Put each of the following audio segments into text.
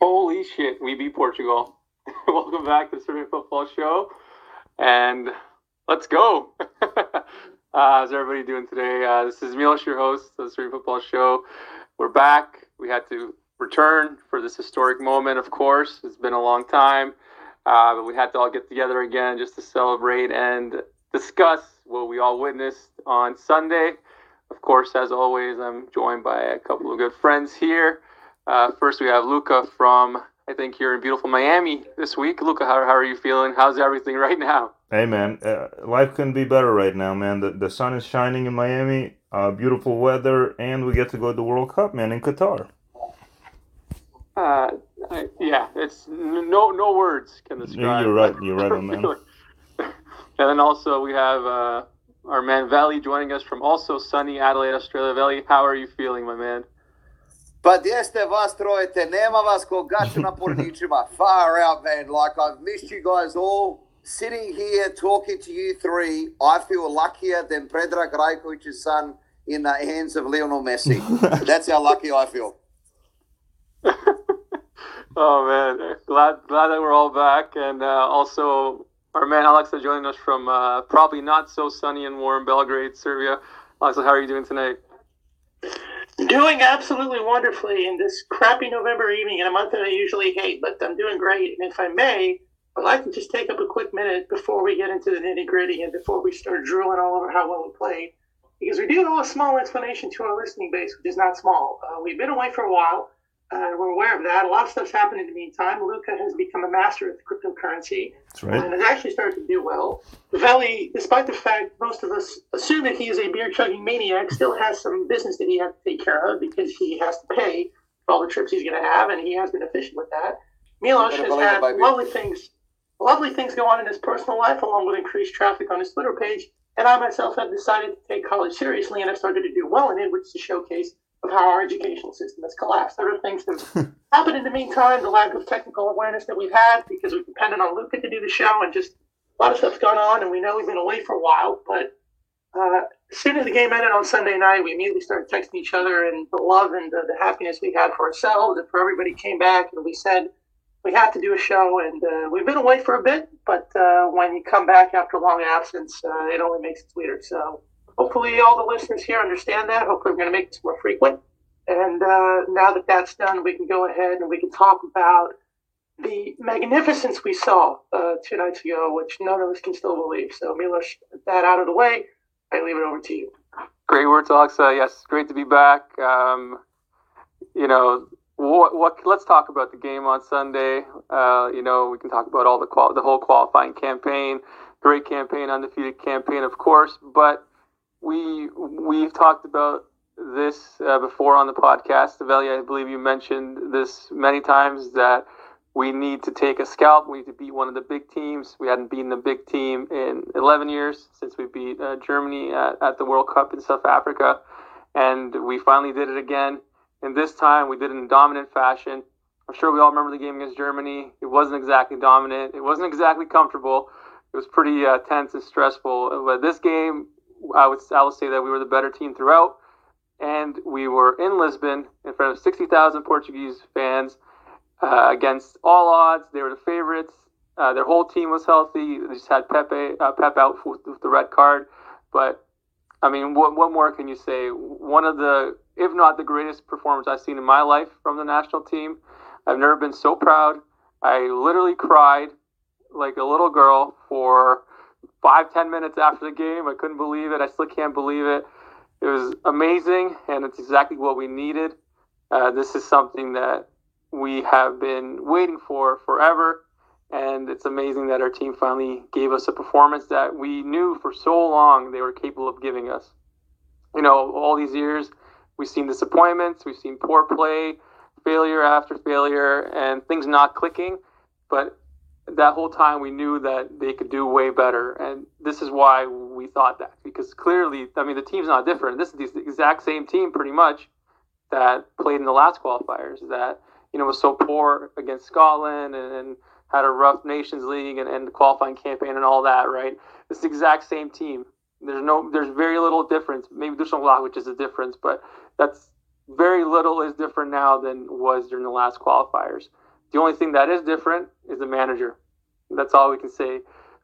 Holy shit, we beat Portugal. Welcome back to the Serbian Football Show. And let's go. uh, how's everybody doing today? Uh, this is Milos, your host of the Serbian Football Show. We're back. We had to return for this historic moment, of course. It's been a long time. Uh, but we had to all get together again just to celebrate and discuss what we all witnessed on Sunday. Of course, as always, I'm joined by a couple of good friends here. Uh, first, we have Luca from, I think you're in beautiful Miami this week. Luca, how, how are you feeling? How's everything right now? Hey, man. Uh, life couldn't be better right now, man. The, the sun is shining in Miami, uh, beautiful weather, and we get to go to the World Cup, man, in Qatar. Uh, yeah, it's no no words can describe. You're right. You're right, man. and then also we have uh, our man Veli joining us from also sunny Adelaide, Australia. Veli, how are you feeling, my man? Pa gdje ste vas trojete? Nema vas ko gaću na porničima. Far out, man. Like, I've missed you guys all. Sitting here talking to you three, I feel luckier than Predrag Rajković's son in the hands of Lionel Messi. That's how lucky I feel. oh, man. Glad, glad that we're all back. And uh, also, our man Alexa joining us from uh, probably not so sunny and warm Belgrade, Serbia. Alexa, how are you doing tonight? Doing absolutely wonderfully in this crappy November evening in a month that I usually hate, but I'm doing great. And if I may, I'd like to just take up a quick minute before we get into the nitty gritty and before we start drooling all over how well we played, because we do owe a small explanation to our listening base, which is not small. Uh, we've been away for a while. Uh, we're aware of that. A lot of stuff's happened in the meantime. Luca has become a master of cryptocurrency That's right. and has actually started to do well. Veli, despite the fact most of us assume that he is a beer chugging maniac, still has some business that he has to take care of because he has to pay for all the trips he's going to have, and he has been efficient with that. Milos has had lovely things, lovely things go on in his personal life, along with increased traffic on his Twitter page. And I myself have decided to take college seriously, and I've started to do well in it, which is a showcase of how our educational system has collapsed. Other things have happened in the meantime, the lack of technical awareness that we've had because we've depended on Luca to do the show, and just a lot of stuff's gone on, and we know we've been away for a while. But uh, as soon as the game ended on Sunday night, we immediately started texting each other, and the love and the, the happiness we had for ourselves and for everybody came back, and we said we have to do a show, and uh, we've been away for a bit, but uh, when you come back after a long absence, uh, it only makes it sweeter. So hopefully, all the listeners here understand that. Hopefully, we're going to make this more frequent. And uh, now that that's done, we can go ahead and we can talk about the magnificence we saw uh, two nights ago, which none of us can still believe. So, Milos, that out of the way, I leave it over to you. Great words, Alexa. Yes, great to be back. Um, you know, what, what? Let's talk about the game on Sunday. Uh, you know, we can talk about all the qual- the whole qualifying campaign. Great campaign, undefeated campaign, of course. But we we've talked about this uh, before on the podcast. Veli, I believe you mentioned this many times that we need to take a scalp. We need to beat one of the big teams. We hadn't beaten a big team in 11 years since we beat uh, Germany at, at the World Cup in South Africa. And we finally did it again. And this time we did it in dominant fashion. I'm sure we all remember the game against Germany. It wasn't exactly dominant, it wasn't exactly comfortable. It was pretty uh, tense and stressful. But this game, I would, I would say that we were the better team throughout. And we were in Lisbon in front of 60,000 Portuguese fans uh, against all odds. They were the favorites. Uh, their whole team was healthy. They just had Pepe uh, Pep out with, with the red card. But I mean, what what more can you say? One of the, if not the greatest performance I've seen in my life from the national team. I've never been so proud. I literally cried like a little girl for five ten minutes after the game. I couldn't believe it. I still can't believe it. It was amazing, and it's exactly what we needed. Uh, this is something that we have been waiting for forever. And it's amazing that our team finally gave us a performance that we knew for so long they were capable of giving us. You know, all these years, we've seen disappointments, we've seen poor play, failure after failure, and things not clicking. But that whole time, we knew that they could do way better. And this is why we thought that, because clearly, I mean, the team's not different. This is the exact same team, pretty much, that played in the last qualifiers, that you know, was so poor against Scotland and, and had a rough Nations League and, and the qualifying campaign and all that, right? It's the exact same team. There's no, there's very little difference. Maybe there's a lot, which is a difference, but that's very little is different now than was during the last qualifiers. The only thing that is different is the manager. That's all we can say.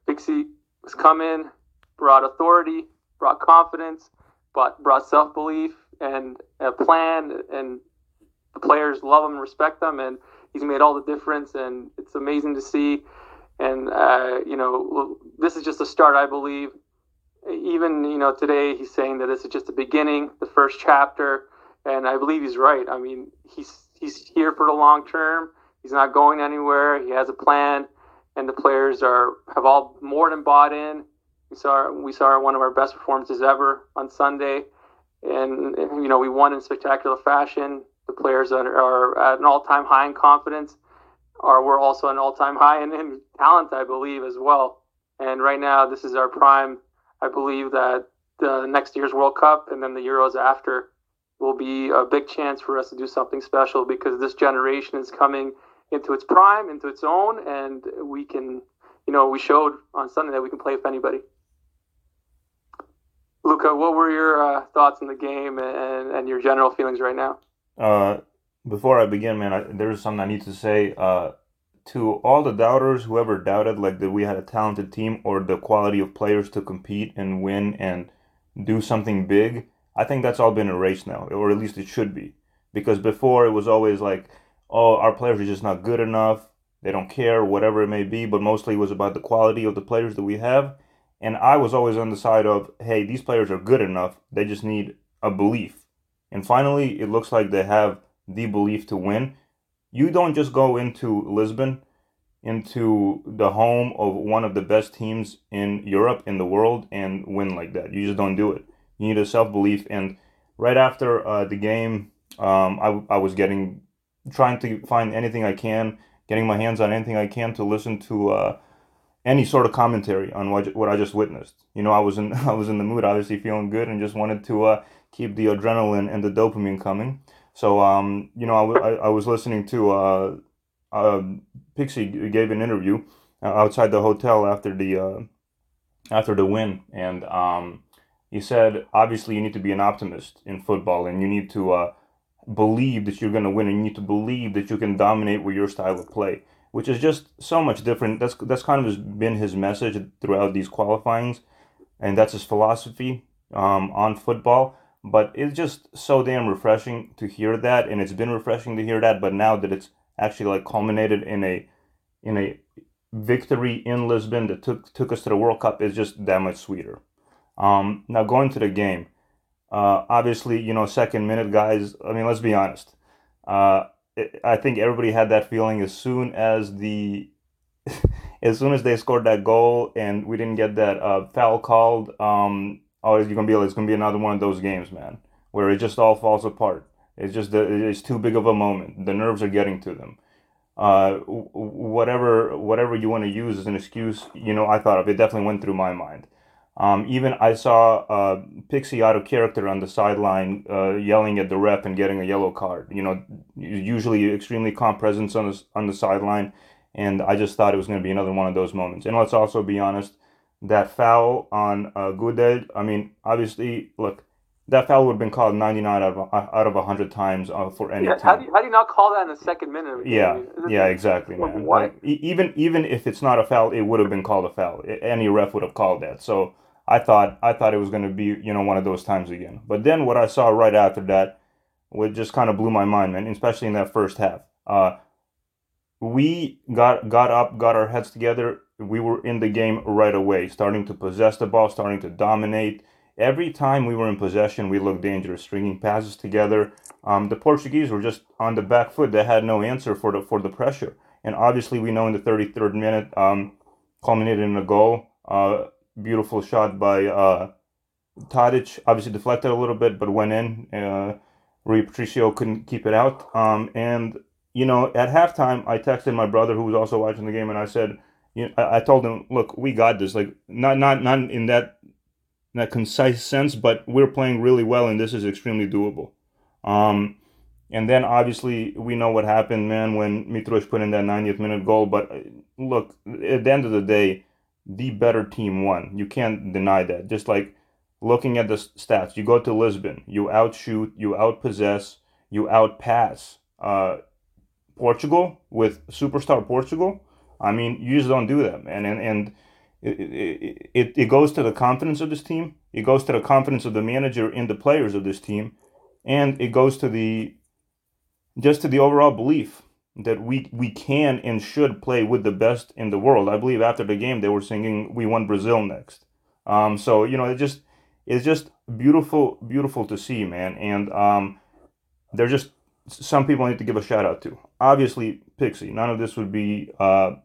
Pixie has come in, brought authority, brought confidence, but brought self belief and a plan, and the players love him and respect him, and he's made all the difference, and it's amazing to see. And uh, you know, this is just a start, I believe. Even you know today, he's saying that this is just the beginning, the first chapter, and I believe he's right. I mean, he's he's here for the long term. He's not going anywhere. He has a plan, and the players are have all more than bought in. We saw we saw one of our best performances ever on Sunday, and, you know we won in spectacular fashion. The players are, are at an all-time high in confidence, are we're also at an all-time high in, in talent, I believe, as well. And right now, this is our prime. I believe that the next year's World Cup and then the Euros after will be a big chance for us to do something special because this generation is coming into its prime, into its own, and we can, you know, we showed on Sunday that we can play with anybody. Luca, what were your uh, thoughts on the game and, and your general feelings right now? Uh, before I begin, man, I, there's something I need to say. Uh, to all the doubters, whoever doubted like that we had a talented team or the quality of players to compete and win and do something big, I think that's all been erased now, or at least it should be. Because before it was always like, oh, our players are just not good enough. They don't care, whatever it may be. But mostly it was about the quality of the players that we have. And I was always on the side of, hey, these players are good enough. They just need a belief. And finally, it looks like they have the belief to win. You don't just go into Lisbon, into the home of one of the best teams in Europe, in the world, and win like that. You just don't do it. You need a self belief. And right after uh, the game, um, I, I was getting, trying to find anything I can, getting my hands on anything I can to listen to. Uh, any sort of commentary on what what I just witnessed. You know, I was in I was in the mood, obviously feeling good, and just wanted to uh, keep the adrenaline and the dopamine coming. So, um, you know, I, I, I was listening to uh, uh, Pixie gave an interview uh, outside the hotel after the uh, after the win, and um, he said, obviously, you need to be an optimist in football, and you need to uh, believe that you're going to win, and you need to believe that you can dominate with your style of play which is just so much different. That's that's kind of been his message throughout these qualifyings, and that's his philosophy um, on football. But it's just so damn refreshing to hear that, and it's been refreshing to hear that. But now that it's actually like culminated in a in a victory in Lisbon that took took us to the World Cup is just that much sweeter. Um, now going to the game, uh, obviously you know second minute guys. I mean let's be honest. Uh, I think everybody had that feeling as soon as the as soon as they scored that goal and we didn't get that uh, foul called. Um, oh, it's gonna be it's gonna be another one of those games, man, where it just all falls apart. It's just it's too big of a moment. The nerves are getting to them. Uh, whatever whatever you want to use as an excuse, you know, I thought of it. Definitely went through my mind. Um, even I saw uh, Pixie out of character on the sideline, uh, yelling at the rep and getting a yellow card. You know, usually extremely calm presence on the on the sideline, and I just thought it was going to be another one of those moments. And let's also be honest, that foul on uh. I mean, obviously, look, that foul would have been called 99 out of out of 100 times uh, for any yeah, team. How do, you, how do you not call that in the second minute? Yeah, yeah, exactly, man. Like, even even if it's not a foul, it would have been called a foul. Any ref would have called that. So I thought I thought it was going to be you know one of those times again. But then what I saw right after that, which just kind of blew my mind, man. Especially in that first half. Uh, we got got up, got our heads together. We were in the game right away, starting to possess the ball, starting to dominate. Every time we were in possession, we looked dangerous, stringing passes together. Um, the Portuguese were just on the back foot; they had no answer for the for the pressure. And obviously, we know in the 33rd minute, um, culminated in a goal. Uh, beautiful shot by uh, Tadic. Obviously deflected a little bit, but went in. Uh, Rui Patricio couldn't keep it out. Um, and you know, at halftime, I texted my brother who was also watching the game, and I said, you know, I, told him, look, we got this. Like not not not in that in that concise sense, but we're playing really well, and this is extremely doable. Um, and then obviously we know what happened, man, when Mitrovic put in that 90th minute goal. But uh, look, at the end of the day, the better team won. You can't deny that. Just like looking at the stats, you go to Lisbon, you outshoot, you outpossess, you outpass uh, Portugal with superstar Portugal. I mean, you just don't do that, man. And and it, it, it goes to the confidence of this team. It goes to the confidence of the manager in the players of this team, and it goes to the just to the overall belief that we we can and should play with the best in the world. I believe after the game they were singing "We want Brazil next." Um, so you know, it just it's just beautiful, beautiful to see, man. And um, there's just some people I need to give a shout out to. Obviously, Pixie. None of this would be uh,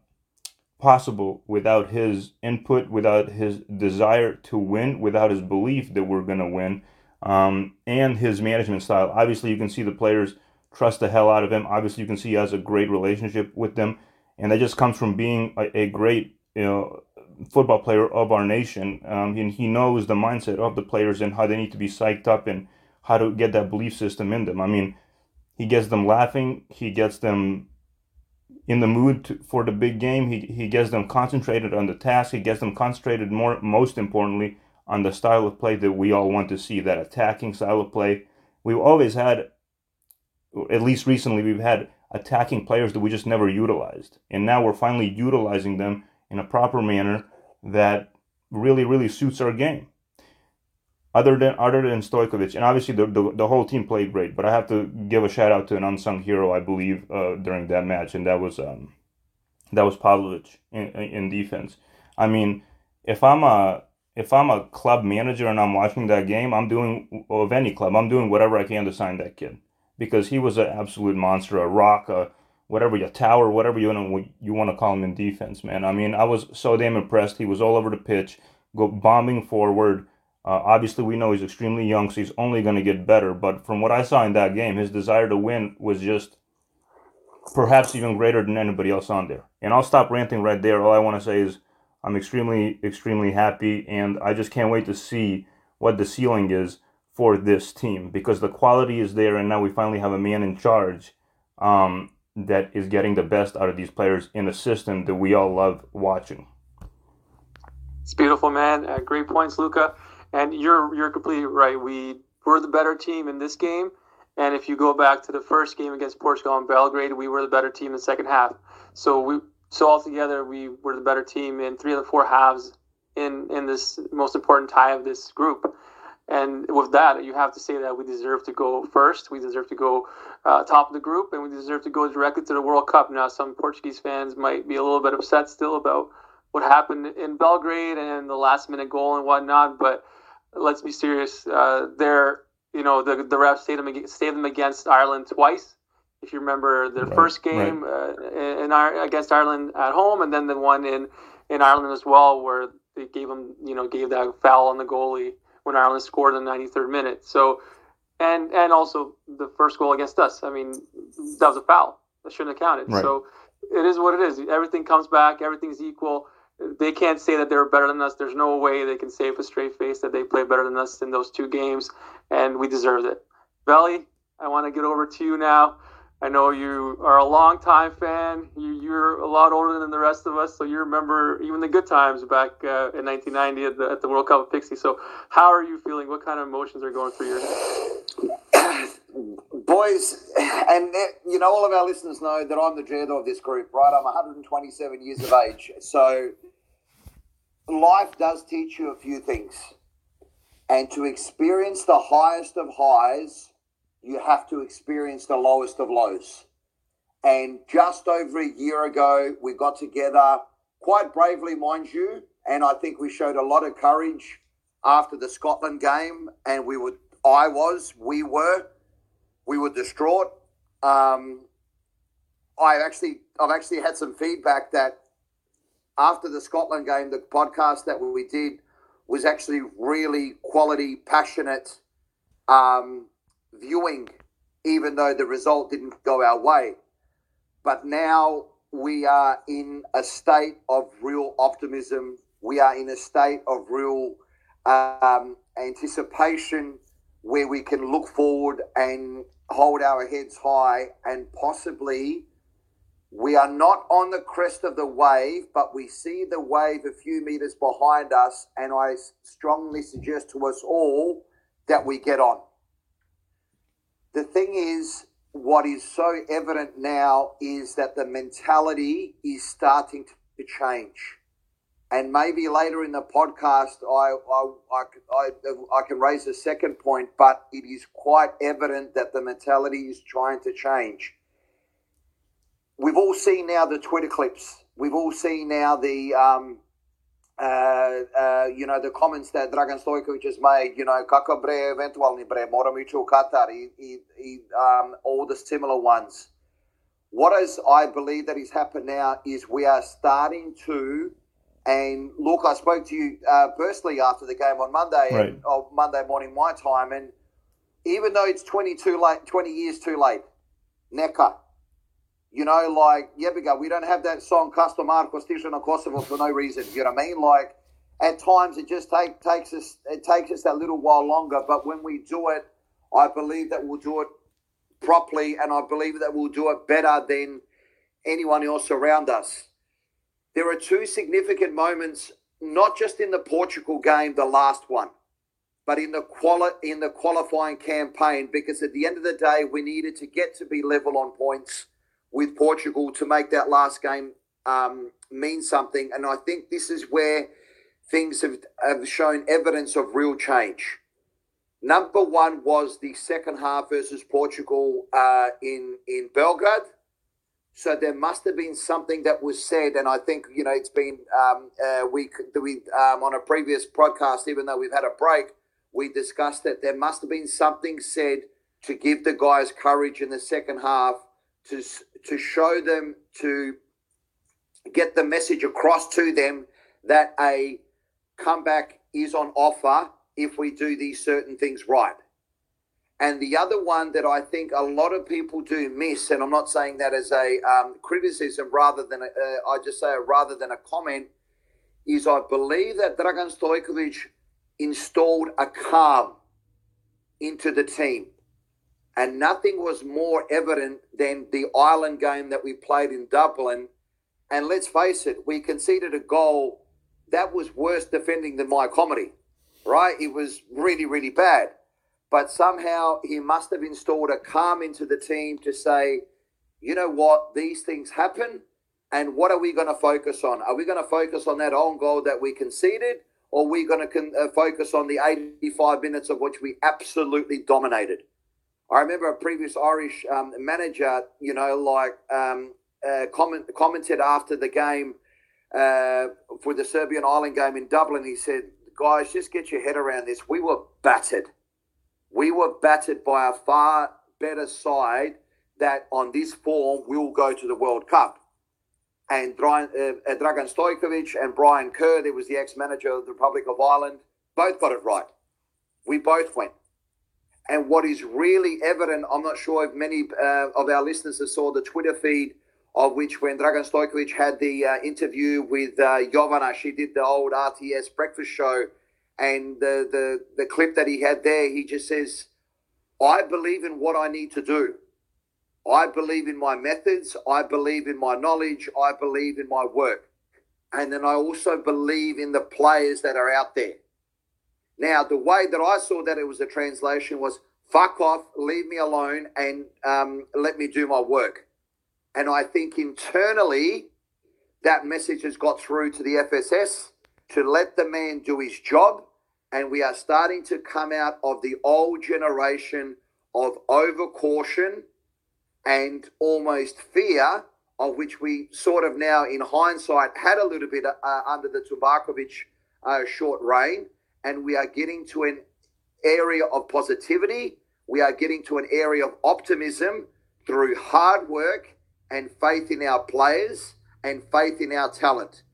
possible without his input, without his desire to win, without his belief that we're gonna win, um, and his management style. Obviously, you can see the players trust the hell out of him. Obviously, you can see he has a great relationship with them, and that just comes from being a, a great, you know, football player of our nation. Um, and he knows the mindset of the players and how they need to be psyched up and how to get that belief system in them. I mean, he gets them laughing. He gets them in the mood to, for the big game. He, he gets them concentrated on the task. He gets them concentrated more, most importantly, on the style of play that we all want to see, that attacking style of play. We've always had, at least recently, we've had attacking players that we just never utilized. And now we're finally utilizing them in a proper manner that really, really suits our game. Other than other than Stojkovic, and obviously the, the, the whole team played great, but I have to give a shout out to an unsung hero, I believe, uh, during that match, and that was um, that was Pavlovic in, in defense. I mean, if I'm a if I'm a club manager and I'm watching that game, I'm doing of any club, I'm doing whatever I can to sign that kid because he was an absolute monster, a rock, a whatever your tower, whatever you want to you want to call him in defense, man. I mean, I was so damn impressed. He was all over the pitch, go bombing forward. Uh, obviously, we know he's extremely young, so he's only going to get better. But from what I saw in that game, his desire to win was just perhaps even greater than anybody else on there. And I'll stop ranting right there. All I want to say is I'm extremely, extremely happy, and I just can't wait to see what the ceiling is for this team because the quality is there, and now we finally have a man in charge. Um, that is getting the best out of these players in a system that we all love watching. It's beautiful, man. Uh, great points, Luca. And you're you're completely right. We were the better team in this game. And if you go back to the first game against Portugal in Belgrade, we were the better team in the second half. So we so altogether we were the better team in three of the four halves in in this most important tie of this group. And with that, you have to say that we deserve to go first. We deserve to go uh, top of the group, and we deserve to go directly to the World Cup. Now, some Portuguese fans might be a little bit upset still about what happened in Belgrade and the last minute goal and whatnot, but let's be serious. Uh, there, you know, the the refs stayed them, stayed them against Ireland twice. If you remember their right, first game right. uh, in our, against Ireland at home, and then the one in in Ireland as well, where they gave them, you know, gave that foul on the goalie when Ireland scored in the 93rd minute. So, and and also the first goal against us. I mean, that was a foul. That shouldn't have counted. Right. So it is what it is. Everything comes back. Everything's equal. They can't say that they're better than us. There's no way they can say with a straight face that they play better than us in those two games, and we deserved it. Veli, I want to get over to you now. I know you are a long time fan. You, you're a lot older than the rest of us, so you remember even the good times back uh, in 1990 at the, at the World Cup of Pixie. So, how are you feeling? What kind of emotions are going through your head? Boys, and you know, all of our listeners know that I'm the Jedi of this group, right? I'm 127 years of age. So, life does teach you a few things. And to experience the highest of highs, you have to experience the lowest of lows. And just over a year ago, we got together quite bravely, mind you. And I think we showed a lot of courage after the Scotland game. And we would, I was, we were, we were distraught. Um, I actually, I've actually had some feedback that after the Scotland game, the podcast that we did was actually really quality, passionate, um, viewing, even though the result didn't go our way. But now we are in a state of real optimism. We are in a state of real um, anticipation where we can look forward and hold our heads high and possibly we are not on the crest of the wave, but we see the wave a few meters behind us, and I strongly suggest to us all that we get on. The thing is, what is so evident now is that the mentality is starting to change. And maybe later in the podcast, I, I, I, I, can raise a second point, but it is quite evident that the mentality is trying to change. We've all seen now the Twitter clips. We've all seen now the, um, you know, the comments that Dragan Stojkovic has made, you know, kako bre, eventualni bre, moramo ići u Katar, i, i, i, um, all the similar ones. What is, I believe that is happened now is we are starting to and look, I spoke to you uh, personally after the game on Monday, Right. and, oh, Monday morning my time, and even though it's 20 too late, 20 years too late, neka. You know, like Jebiga, we go. We don't have that song Kasno Marko Stižu na Kosovo for no reason. You know what I mean? Like at times it just take, takes us it takes us that little while longer, but when we do it, I believe that we'll do it properly, and I believe that we'll do it better than anyone else around us there are two significant moments, not just in the Portugal game, the last one, but in the quali- in the qualifying campaign. Because at the end of the day, we needed to get to be level on points with Portugal to make that last game um, mean something. And I think this is where things have, have shown evidence of real change. Number one was the second half versus Portugal uh, in in Belgrade. So there must have been something that was said, and I think you know it's been um, uh, we we um, on a previous podcast, even though we've had a break, we discussed that there must have been something said to give the guys courage in the second half to to show them to get the message across to them that a comeback is on offer if we do these certain things right. And the other one that I think a lot of people do miss, and I'm not saying that as a um, criticism rather than a, uh, I just say it rather than a comment, is I believe that Dragan Stojkovic installed a calm into the team. And nothing was more evident than the Ireland game that we played in Dublin. And let's face it, we conceded a goal that was worse defending than my comedy, right? It was really, really bad but somehow he must have installed a calm into the team to say, you know what, these things happen, and what are we going to focus on? Are we going to focus on that own goal that we conceded, or are we going to con- uh, focus on the 85 minutes of which we absolutely dominated? I remember a previous Irish um, manager, you know, like um, uh, comment, commented after the game uh, for the Serbian Ireland game in Dublin. He said, guys, just get your head around this. We were battered we were battered by a far better side that on this form will go to the World Cup. And Dragan, uh, Dragan Stojkovic and Brian Kerr, there was the ex-manager of the Republic of Ireland, both got it right. We both went. And what is really evident, I'm not sure if many uh, of our listeners have saw the Twitter feed of which when Dragan Stojkovic had the uh, interview with uh, Jovana, she did the old RTS breakfast show and the, the the clip that he had there, he just says, "I believe in what I need to do. I believe in my methods. I believe in my knowledge. I believe in my work, and then I also believe in the players that are out there." Now, the way that I saw that it was a translation was "fuck off, leave me alone, and um, let me do my work." And I think internally, that message has got through to the FSS to let the man do his job and we are starting to come out of the old generation of over caution and almost fear, of which we sort of now, in hindsight, had a little bit uh, under the Tumbakovic uh, short reign. And we are getting to an area of positivity. We are getting to an area of optimism through hard work and faith in our players and faith in our talent.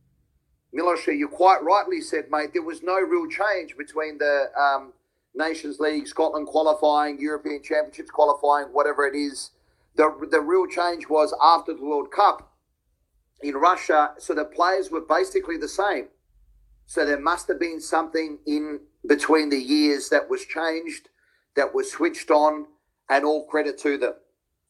Milosha, you quite rightly said, mate, there was no real change between the um, Nations League, Scotland qualifying, European Championships qualifying, whatever it is. The, the real change was after the World Cup in Russia. So the players were basically the same. So there must have been something in between the years that was changed, that was switched on, and all credit to them.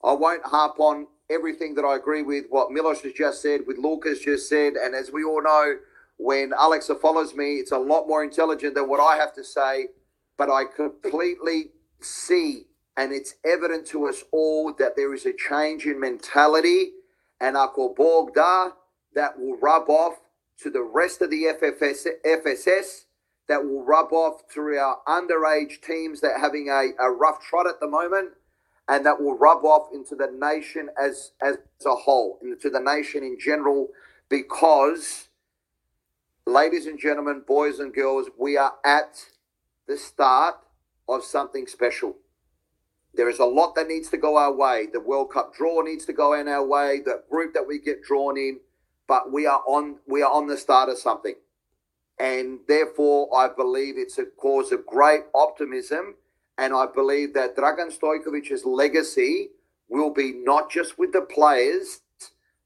I won't harp on everything that I agree with what Milos has just said, with Luca's just said, and as we all know, when Alexa follows me, it's a lot more intelligent than what I have to say, but I completely see and it's evident to us all that there is a change in mentality and ako bogda that will rub off to the rest of the FFS, FSS, that will rub off through our underage teams that are having a, a rough trot at the moment, and that will rub off into the nation as, as a whole, into the nation in general, because, ladies and gentlemen, boys and girls, we are at the start of something special. There is a lot that needs to go our way. The World Cup draw needs to go in our way. The group that we get drawn in, but we are on we are on the start of something, and therefore I believe it's a cause of great optimism, and I believe that Dragan Stojkovic's legacy will be not just with the players,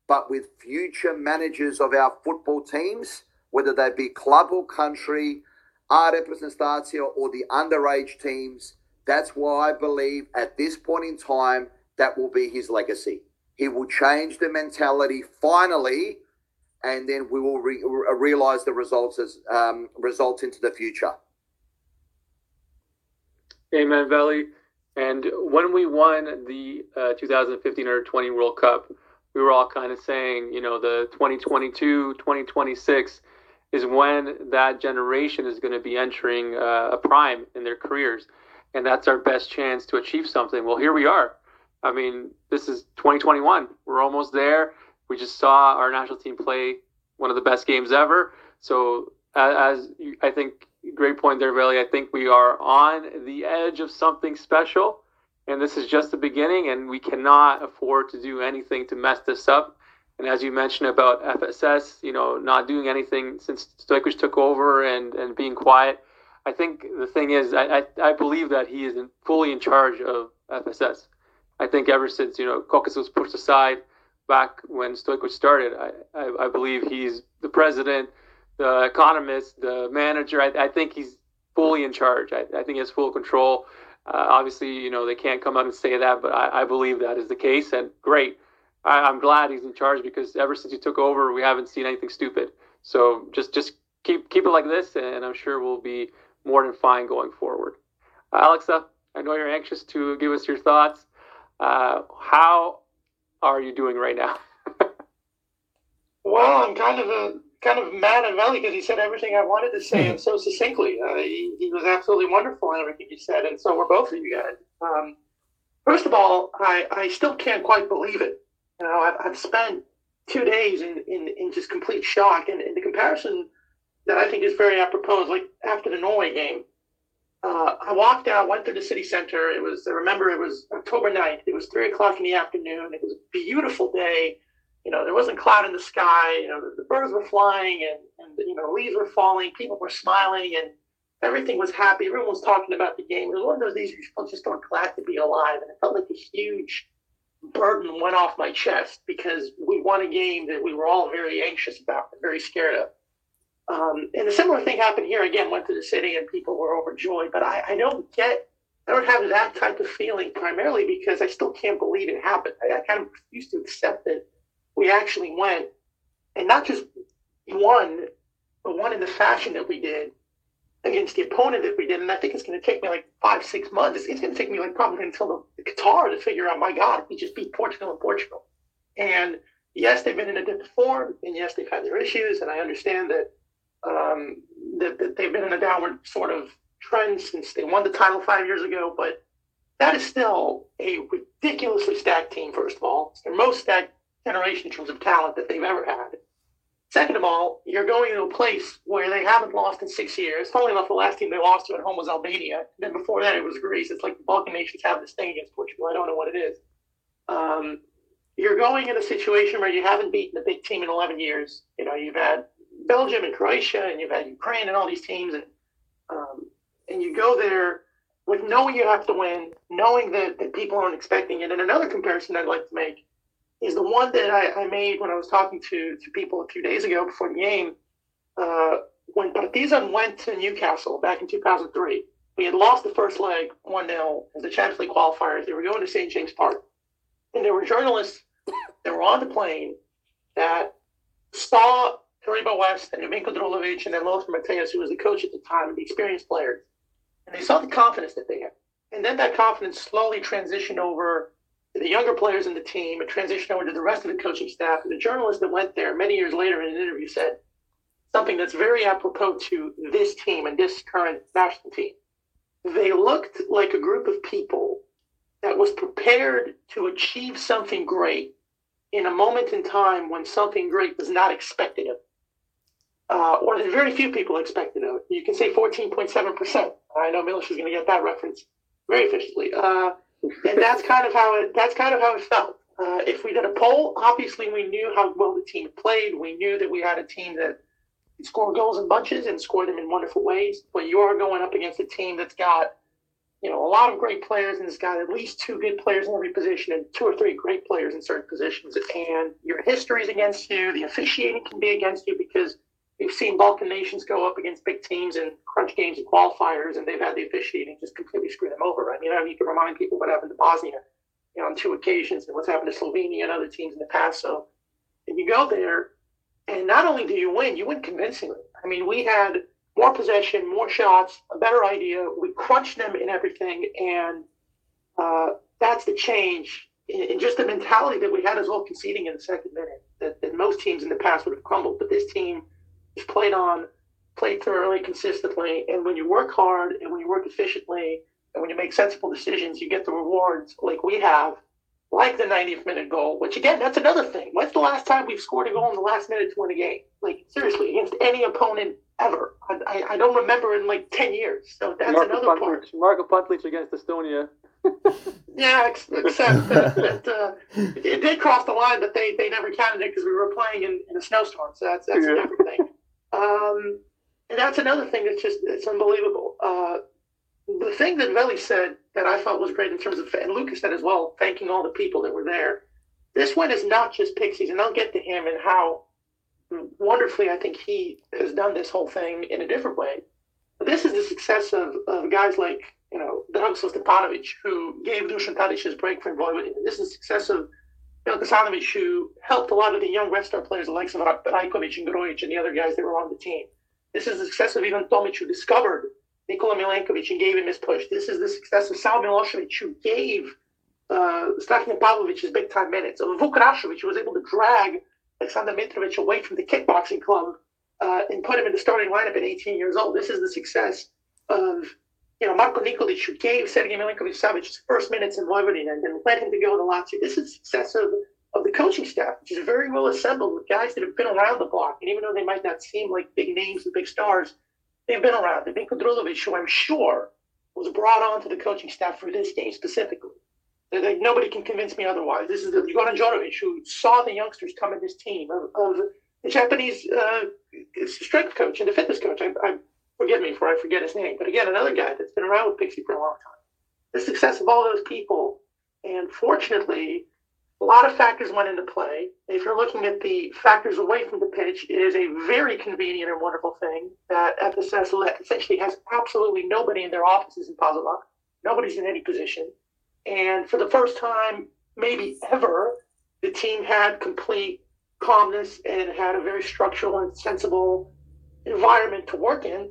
but with future managers of our football teams, whether they be club or country, our representatio or the underage teams that's why I believe at this point in time, that will be his legacy. He will change the mentality finally, and then we will re- realize the results as um, results into the future. Amen, Veli. And when we won the uh, 2015 under 20 World Cup, we were all kind of saying, you know, the 2022, 2026 is when that generation is going to be entering uh, a prime in their careers and that's our best chance to achieve something. Well, here we are. I mean, this is 2021. We're almost there. We just saw our national team play one of the best games ever. So, as I think, great point there, Veli. I think we are on the edge of something special, and this is just the beginning. And we cannot afford to do anything to mess this up. And as you mentioned about FSS, you know, not doing anything since Stojkovic took over and and being quiet I think the thing is, I, I, I believe that he is in, fully in charge of FSS. I think ever since you know Kokis was pushed aside back when Stojkovic started, I, I, I, believe he's the president, the economist, the manager. I, I think he's fully in charge. I, I think he has full control. Uh, obviously, you know they can't come out and say that, but I, I believe that is the case. And great, I, I'm glad he's in charge because ever since he took over, we haven't seen anything stupid. So just just keep keep it like this, and I'm sure we'll be more than fine going forward. Uh, Alexa, I know you're anxious to give us your thoughts. Uh, how are you doing right now? well, I'm kind of a kind of mad at Melly because he said everything I wanted to say and so succinctly. Uh, he, he, was absolutely wonderful in everything he said, and so were both of you guys. Um, first of all, I, I still can't quite believe it. You know, I've, I've spent two days in, in, in just complete shock, and, and the comparison that I think is very apropos. Like after the Norway game, uh, I walked out, went through the city center. It was, I remember it was October 9th. It was three o'clock in the afternoon. It was a beautiful day. You know, there wasn't cloud in the sky. You know, the, the birds were flying and, and, you know, leaves were falling. People were smiling and everything was happy. Everyone was talking about the game. It was one of those days you felt just so glad to be alive. And it felt like a huge burden went off my chest because we won a game that we were all very anxious about, very scared of. Um, and a similar thing happened here. Again, went to the city and people were overjoyed. But I, I don't get, I don't have that type of feeling primarily because I still can't believe it happened. I, I kind of refuse to accept that we actually went and not just won, but won in the fashion that we did against the opponent that we did. And I think it's going to take me like five, six months. It's, it's going to take me like probably until the, the Qatar to figure out, my God, we just beat Portugal and Portugal. And yes, they've been in a different form, and yes, they've had their issues, and I understand that um, that, that they've been in a downward sort of trend since they won the title five years ago, but that is still a ridiculously stacked team, first of all. It's their most stacked generation in terms of talent that they've ever had. Second of all, you're going to a place where they haven't lost in six years. Funnily enough, the last team they lost to at home was Albania. And then before that, it was Greece. It's like the Balkan nations have this thing against Portugal. I don't know what it is. Um, you're going in a situation where you haven't beaten a big team in 11 years. You know, you've had Belgium and Croatia, and you've had Ukraine and all these teams, and um, and you go there with knowing you have to win, knowing that, that people aren't expecting it. And another comparison I'd like to make is the one that I, I made when I was talking to, to people a few days ago before the game. Uh, when Partizan went to Newcastle back in 2003, we had lost the first leg 1 0 as the Champions League qualifiers. They were going to St. James Park. And there were journalists that were on the plane that saw Taribo West and Ljubinko Drulovic and then Lothar Matthäus, who was the coach at the time, the experienced players. And they saw the confidence that they had. And then that confidence slowly transitioned over to the younger players in the team and transitioned over to the rest of the coaching staff. And the journalist that went there many years later in an interview said something that's very apropos to this team and this current national team. They looked like a group of people that was prepared to achieve something great in a moment in time when something great was not expected of uh, or very few people expected of it. You can say 14.7%. I know Milish is going to get that reference very efficiently. Uh, and that's kind of how it, that's kind of how it felt. Uh, if we did a poll, obviously we knew how well the team played. We knew that we had a team that could score goals in bunches and score them in wonderful ways. But you are going up against a team that's got you know, a lot of great players, and it's got at least two good players in every position and two or three great players in certain positions. And your history is against you. The officiating can be against you because we've seen Balkan nations go up against big teams in crunch games and qualifiers, and they've had the officiating just completely screw them over. I mean, I need to remind people what happened to Bosnia, you know, on two occasions, and what's happened to Slovenia and other teams in the past. So, if you go there, and not only do you win, you win convincingly. I mean, we had more possession, more shots, a better idea. We crunched them in everything, and uh, that's the change in, in, just the mentality that we had as well conceding in the second minute that, that most teams in the past would have crumbled. But this team just played on, played thoroughly, consistently, and when you work hard and when you work efficiently and when you make sensible decisions, you get the rewards like we have. Like the 90th minute goal, which again, that's another thing. When's the last time we've scored a goal in the last minute to win a game? Like, seriously, against any opponent ever. I, I, don't remember in like 10 years. So that's Marco another Pantelic, part. Marko Pantelic against Estonia. yeah, except that, that uh, it did cross the line, but they, they never counted it because we were playing in, in a snowstorm. So that's, that's yeah. a different thing. Um, and that's another thing that's just it's unbelievable. Uh, the thing that Veli said that I thought was great in terms of, and Lucas said as well, thanking all the people that were there. This one is not just Pixies, and I'll get to him and how wonderfully, I think he has done this whole thing in a different way. But this is the success of, of guys like, you know, Dragoslav Stepanovic, who gave Dusan Tadic his break for Vojvodina. This is the success of Jelko Kasanovic, who helped a lot of the young Red Star players, like of Rajkovic and Grujic and the other guys that were on the team. This is the success of Ivan Tomic, who discovered Nikola Milenkovic and gave him his push. This is the success of Savo Milosevic, who gave uh, Strahinja Pavlovic his big time minutes, of Vuk who was able to drag Alexander Mitrovic away from the kickboxing club uh, and put him in the starting lineup at 18 years old. This is the success of you know Marko Nikolic, who gave Sergei Milinkovic Savic his first minutes in Vojvodina and then led him to go to Lazio. This is success of, of the coaching staff, which is very well assembled with guys that have been around the block. And even though they might not seem like big names and big stars, they've been around. And Ljubinko Drulovic, who I'm sure was brought on to the coaching staff for this game specifically. Like, nobody can convince me otherwise. This is the Goran Djorovic who saw the youngsters come in this team of, of the Japanese uh, strength coach and the fitness coach. I, I, forgive me for I forget his name, but again, another guy that's been around with Pixie for a long time. The success of all those people, and fortunately, a lot of factors went into play. If you're looking at the factors away from the pitch, it is a very convenient and wonderful thing that FSS essentially has absolutely nobody in their offices in Pazova. Nobody's in any position. And for the first time, maybe ever, the team had complete calmness and had a very structural and sensible environment to work in.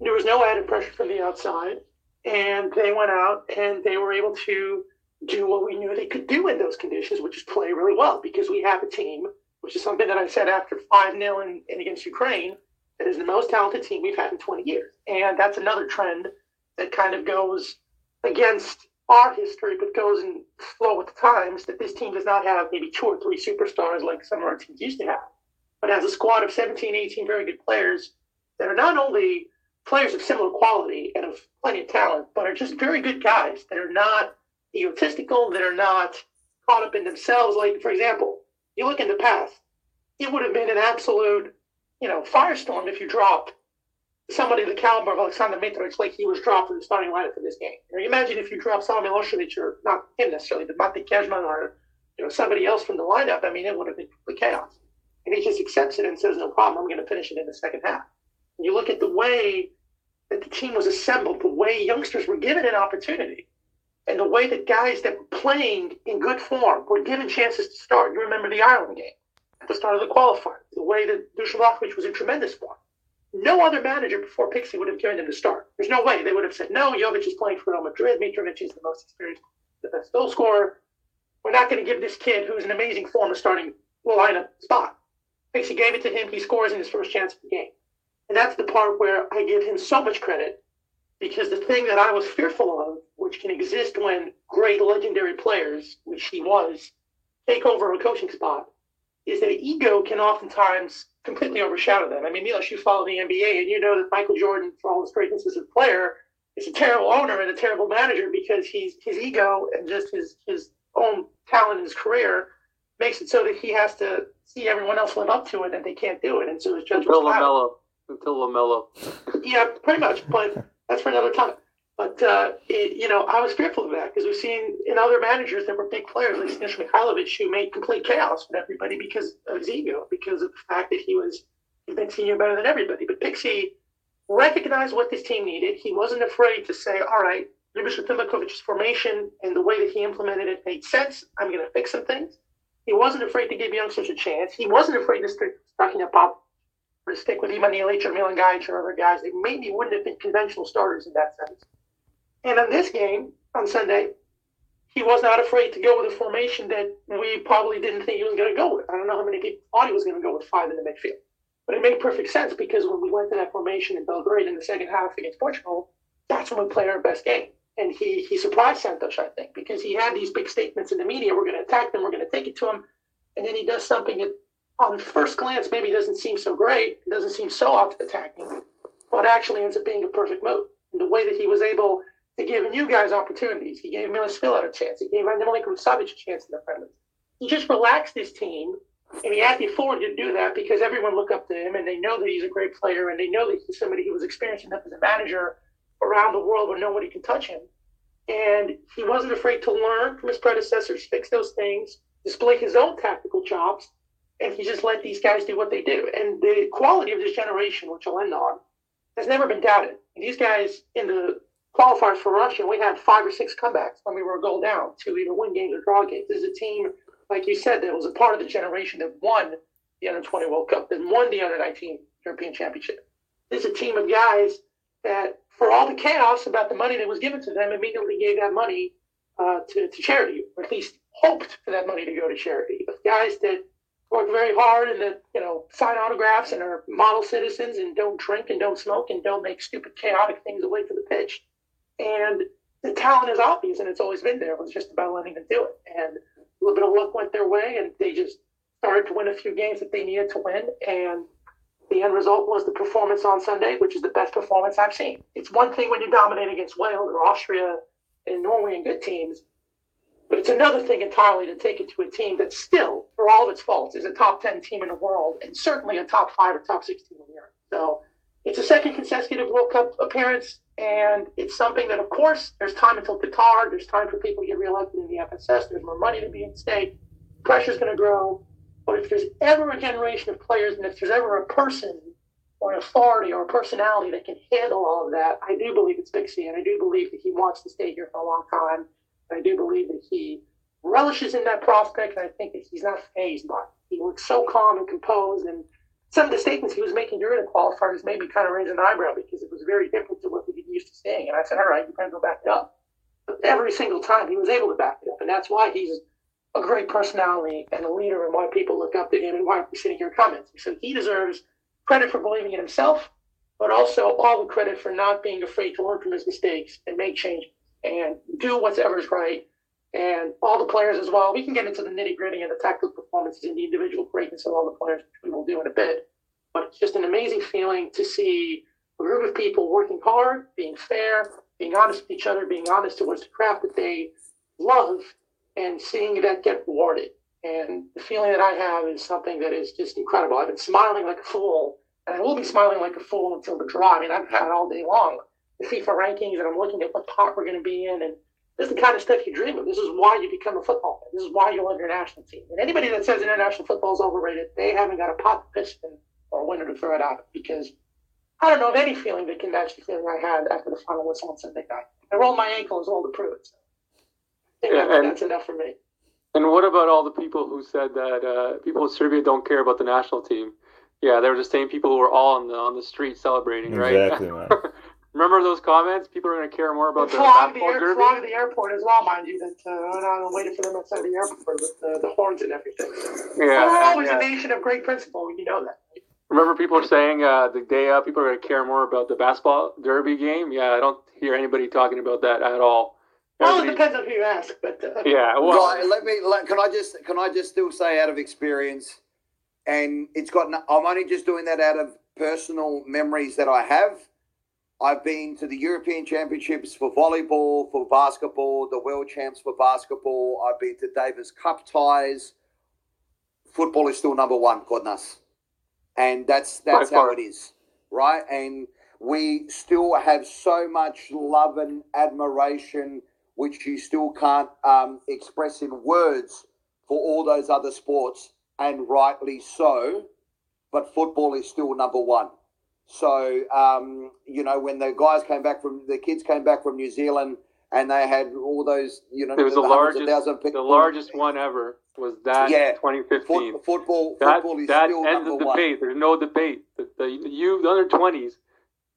There was no added pressure from the outside. And they went out and they were able to do what we knew they could do in those conditions, which is play really well because we have a team, which is something that I said after 5 0 and against Ukraine, that is the most talented team we've had in 20 years. And that's another trend that kind of goes against our history, but goes in flow with the times, that this team does not have maybe two or three superstars like some of our teams used to have, but has a squad of 17, 18 very good players that are not only players of similar quality and of plenty of talent, but are just very good guys that are not egotistical, that are not caught up in themselves. Like, for example, you look in the past, it would have been an absolute, you know, firestorm if you dropped somebody the caliber of Alexander Mitrovic like he was dropped in the starting lineup for this game. You imagine if you drop Savo Milosevic or not him necessarily, but Mate Kezman or you know somebody else from the lineup. I mean, it would have been chaos. And he just accepts it and says, "No problem. I'm going to finish it in the second half." And you look at the way that the team was assembled, the way youngsters were given an opportunity, and the way that guys that were playing in good form were given chances to start. You remember the Ireland game at the start of the qualifier, the way that Dusan was in tremendous form no other manager before Pixie would have given him the start. There's no way they would have said, no, Jovic is playing for Real Madrid. Mitrovic is the most experienced, the best goal scorer. We're not going to give this kid, who's in amazing form, a starting lineup spot. Pixie gave it to him. He scores in his first chance of the game. And that's the part where I give him so much credit because the thing that I was fearful of, which can exist when great legendary players, which he was, take over a coaching spot, is that ego can oftentimes completely overshadow them. I mean, Milos, you follow the NBA, and you know that Michael Jordan, for all his greatness as a player, is a terrible owner and a terrible manager because he's his ego and just his his own talent in his career makes it so that he has to see everyone else live up to it and they can't do it. And so his judgment. Until LaMelo. Until LaMelo. yeah, pretty much. But that's for another time. But uh, it, you know, I was fearful of that because we've seen in other managers that were big players like Sinisa Mihajlovic who made complete chaos with everybody because of his ego, because of the fact that he was convincing you better than everybody. But Pixie recognized what this team needed. He wasn't afraid to say, "All right, Ljubiša Tumbakovic's formation and the way that he implemented it made sense. I'm going to fix some things." He wasn't afraid to give youngsters a chance. He wasn't afraid to start talking about stick with Ivan Ilic or Milan Gajic or other guys They maybe wouldn't have been conventional starters in that sense. And in this game on Sunday, he was not afraid to go with a formation that we probably didn't think he was going to go with. I don't know how many people thought he was going to go with five in the midfield. But it made perfect sense because when we went to that formation in Belgrade in the second half against Portugal, that's when we played our best game. And he, he surprised Santos, I think, because he had these big statements in the media we're going to attack them, we're going to take it to him. And then he does something that, on first glance, maybe doesn't seem so great, doesn't seem so off attacking, but actually ends up being a perfect move. And the way that he was able to give you guys opportunities. He gave Milos Filip a chance. He gave Milinkovic Savic a chance in the friendlies. He just relaxed his team, and he had the authority to do that because everyone looked up to him, and they know that he's a great player, and they know that he's somebody who was experienced enough as a manager around the world where nobody can touch him. And he wasn't afraid to learn from his predecessors, fix those things, display his own tactical chops, and he just let these guys do what they do. And the quality of this generation, which I'll end on, has never been doubted. These guys in the qualifiers for Russia, we had five or six comebacks when we were a goal down to either win games or draw games. This is a team, like you said, that was a part of the generation that won the Under 20 World Cup, that won the Under 19 European Championship. This is a team of guys that, for all the chaos about the money that was given to them, immediately gave that money uh, to, to charity, or at least hoped for that money to go to charity. Of guys that work very hard and that you know sign autographs and are model citizens and don't drink and don't smoke and don't make stupid chaotic things away from the pitch and the talent is obvious, and it's always been there. It was just about letting them do it. And a little bit of luck went their way, and they just started to win a few games that they needed to win. And the end result was the performance on Sunday, which is the best performance I've seen. It's one thing when you dominate against Wales or Austria and Norway and good teams, but it's another thing entirely to take it to a team that still, for all of its faults, is a top 10 team in the world and certainly a top five or top 16 in Europe. So it's a second consecutive World Cup appearance. And it's something that, of course, there's time until Qatar. There's time for people to get reelected in the FSS. There's more money to be at stake. Pressure's going to grow. But if there's ever a generation of players, and if there's ever a person or an authority or a personality that can handle all of that, I do believe it's Pixie, and I do believe that he wants to stay here for a long time. I do believe that he relishes in that prospect, and I think that he's not phased by it. He looks so calm and composed, and some of the statements he was making during the qualifiers made me kind of raise an eyebrow because it was very different to what we get used to seeing. And I said, all right, you better go back it up. But every single time he was able to back it up. And that's why he's a great personality and a leader and why people look up to him and why we're sitting here commenting. So he deserves credit for believing in himself, but also all the credit for not being afraid to learn from his mistakes and make changes and do whatever's right. And all the players as well. We can get into the nitty gritty and the tactical performances and the individual greatness of all the players, which we will do in a bit. But it's just an amazing feeling to see a group of people working hard, being fair, being honest with each other, being honest towards the craft that they love, and seeing that get rewarded. And the feeling that I have is something that is just incredible. I've been smiling like a fool, and I will be smiling like a fool until the draw. I mean, I've had all day long. The FIFA rankings, and I'm looking at what pot we're going to be in, and this is the kind of stuff you dream of. This is why you become a football fan. This is why you love your national team. And anybody that says international football is overrated, they haven't got a pot to piss in or a winner to throw it out because I don't know of any feeling that can match the feeling I had after the final whistle on Sunday night. I rolled my ankle as all to prove it. So I think Yeah, and- that's enough for me. And what about all the people who said that uh, people in Serbia don't care about the national team? Yeah, they were the same people who were all on the on the street celebrating, right? Exactly, man. Remember those comments? People are going to care more about the Flog the, basketball air, derby. flog the airport as well, mind you. That uh, went on and waited for them outside the airport with the, the horns and everything. Yeah, We're Yeah, always yeah. a nation of great principle. You know that. Remember, people are saying uh, the day up, people are going to care more about the basketball derby game. Yeah, I don't hear anybody talking about that at all. Well, it depends on who you ask, but uh, yeah, well, Right, let me. Let, can I just? Can I just still say out of experience, and it's got. No, I'm only just doing that out of personal memories that I have. I've been to the European Championships for volleyball, for basketball, the World Champs for basketball. I've been to Davis Cup ties. Football is still number one, goodness, and that's that's how it is, right? And we still have so much love and admiration, which you still can't um, express in words for all those other sports, and rightly so. But football is still number one. So um, you know, when the guys came back from the kids came back from New Zealand, and they had all those, you know, it was the largest, thousand the largest one ever was that Yeah. 2015. Foot, football, that football is that still ends the one. debate. There's no debate. The, the you the under 20s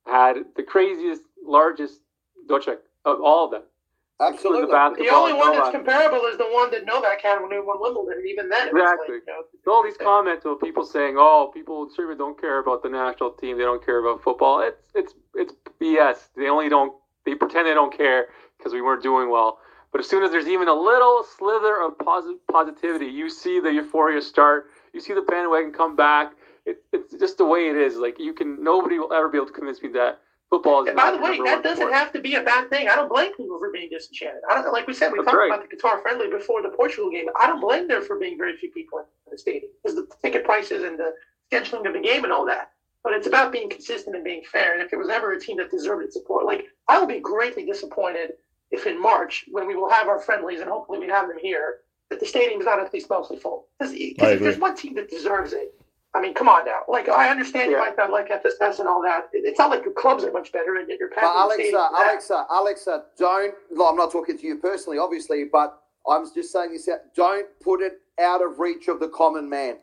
had the craziest, largest Docek of all of them. Absolutely. The basketball, the only one Novak. that's comparable is the one that Novak had when he won Wimbledon. and Even then, Exactly. like, you know, all these comments of people saying, "Oh, people in Serbia don't care about the national team. They don't care about football." It's it's it's BS. They only don't. They pretend they don't care because we weren't doing well. But as soon as there's even a little slither of posi- positivity, you see the euphoria start. You see the bandwagon come back. It, it's just the way it is. Like you can, nobody will ever be able to convince me that football is. And by the way, that doesn't sport. have to be a bad thing. I don't blame people for being disenchanted. I don't like we said we That's talked right. about the Qatar friendly before the Portugal game. I don't blame there for being very few people in the stadium because the ticket prices and the scheduling of the game and all that. But it's about being consistent and being fair. And if there was ever a team that deserved its support, like I will be greatly disappointed if in March, when we will have our friendlies and hopefully we have them here, that the stadium's not at least mostly full. Because if there's one team that deserves it, I mean, come on now. Like I understand you might not like FSS and all that. It's not like your clubs are much better and yet you're But packing the Alexa, stadium for that. Alexa, Alexa, don't. No, I'm not talking to you personally, obviously, but I'm just saying this. out, Don't put it out of reach of the common man.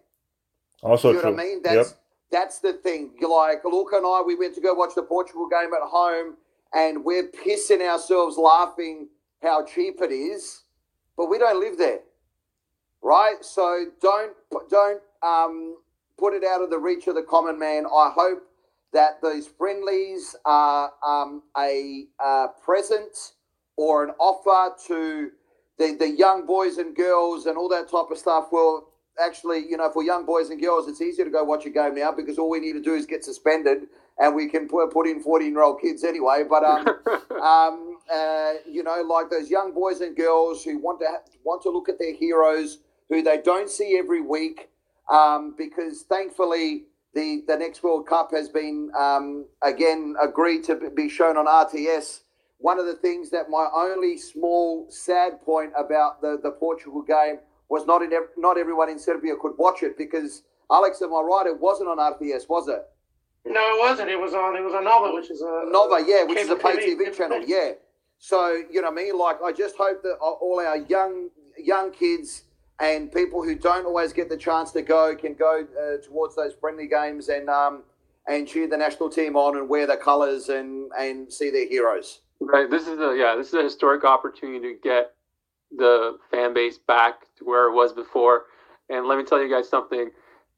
Also you know true. what I mean? Yep. That's that's the thing. You're Like Luca and I, we went to go watch the Portugal game at home, and we're pissing ourselves laughing how cheap it is, but we don't live there, right? So don't don't um, put it out of the reach of the common man. I hope that these friendlies are um, a uh, present or an offer to the, the young boys and girls and all that type of stuff. Well, actually, you know, for young boys and girls, it's easier to go watch a game now because all we need to do is get suspended and we can put, put in 14 year old kids anyway. But, um, um, uh, you know, like those young boys and girls who want to ha- want to look at their heroes who they don't see every week, um, because thankfully the the next World Cup has been um, again agreed to be shown on RTS. One of the things that my only small sad point about the, the Portugal game was not in not everyone in Serbia could watch it because Alex, am I right? It wasn't on RTS, was it? No, it wasn't. It was on. It was on Nova, which is a Nova, yeah, which is a pay TV channel, yeah. So you know what I mean. Like, I just hope that all our young young kids and people who don't always get the chance to go can go uh, towards those friendly games and um, and cheer the national team on and wear the colours and and see their heroes. Right. This is a yeah. This is a historic opportunity to get the fan base back to where it was before. And let me tell you guys something.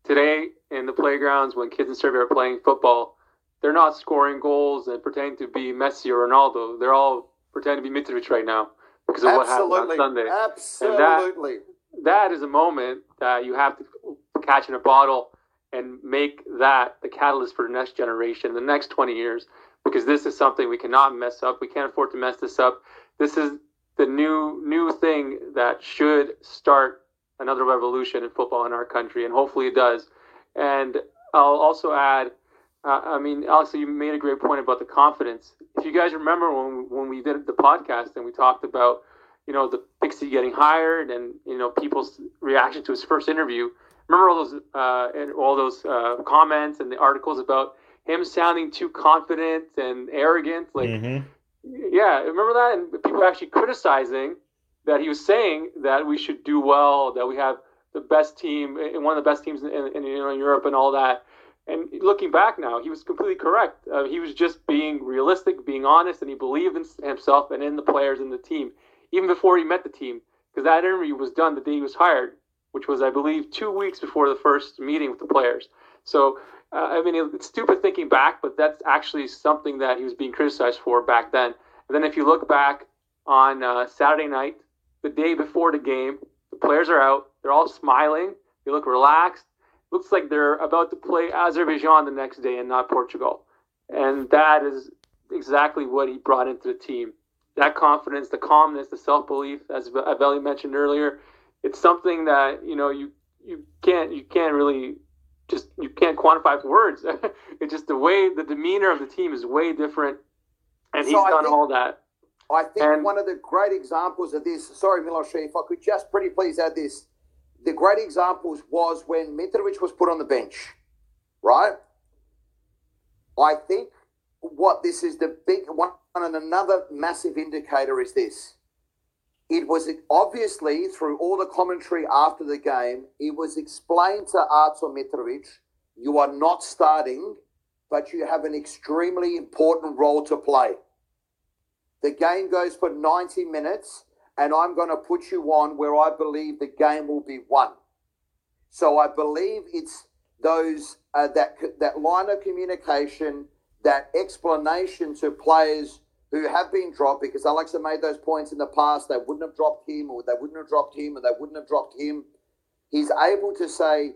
Today in the playgrounds, when kids in Serbia are playing football, they're not scoring goals and pretending to be Messi or Ronaldo. They're all pretending to be Mitrovic right now because of what happened on Sunday. absolutely. that is a moment that you have to catch in a bottle and make that the catalyst for the next generation, the next 20 years, because this is something we cannot mess up. We can't afford to mess this up. This is the new new thing that should start another revolution in football in our country, and hopefully it does. And I'll also add, uh, I mean, Alex, you made a great point about the confidence. If you guys remember when when we did the podcast and we talked about you know, the Pixie getting hired and, you know, people's reaction to his first interview. Remember all those, uh, and all those uh, comments and the articles about him sounding too confident and arrogant? Like, Mhm. yeah, remember that? And people actually criticizing that he was saying that we should do well, that we have the best team, and one of the best teams in, in, in you know, Europe and all that. And looking back now, he was completely correct. Uh, he was just being realistic, being honest, and he believed in himself and in the players and the team, even before he met the team. Because that interview was done the day he was hired, which was, I believe, two weeks before the first meeting with the players. So, uh, I mean, it's stupid thinking back, but that's actually something that he was being criticized for back then. And then if you look back on uh, Saturday night, the day before the game, the players are out. They're all smiling. They look relaxed looks like they're about to play Azerbaijan the next day and not Portugal. And that is exactly what he brought into the team. That confidence, the calmness, the self belief, as Veli mentioned earlier, it's something that you know you you can't you can't really just you can't quantify with words. it's just the way the demeanor of the team is way different, and he's so done think, all that. I think and, one of the great examples of this. Sorry, Milosh, if I could just pretty please add this the great examples was when Mitrovic was put on the bench, right? I think what this is the big one and another massive indicator is this. It was obviously through all the commentary after the game, it was explained to Artur Mitrovic, you are not starting, but you have an extremely important role to play. The game goes for 90 minutes and I'm going to put you on where I believe the game will be won. So I believe it's those uh, that that line of communication, that explanation to players who have been dropped because Alexa made those points in the past. They wouldn't have dropped him, or they wouldn't have dropped him, or they wouldn't have dropped him. He's able to say,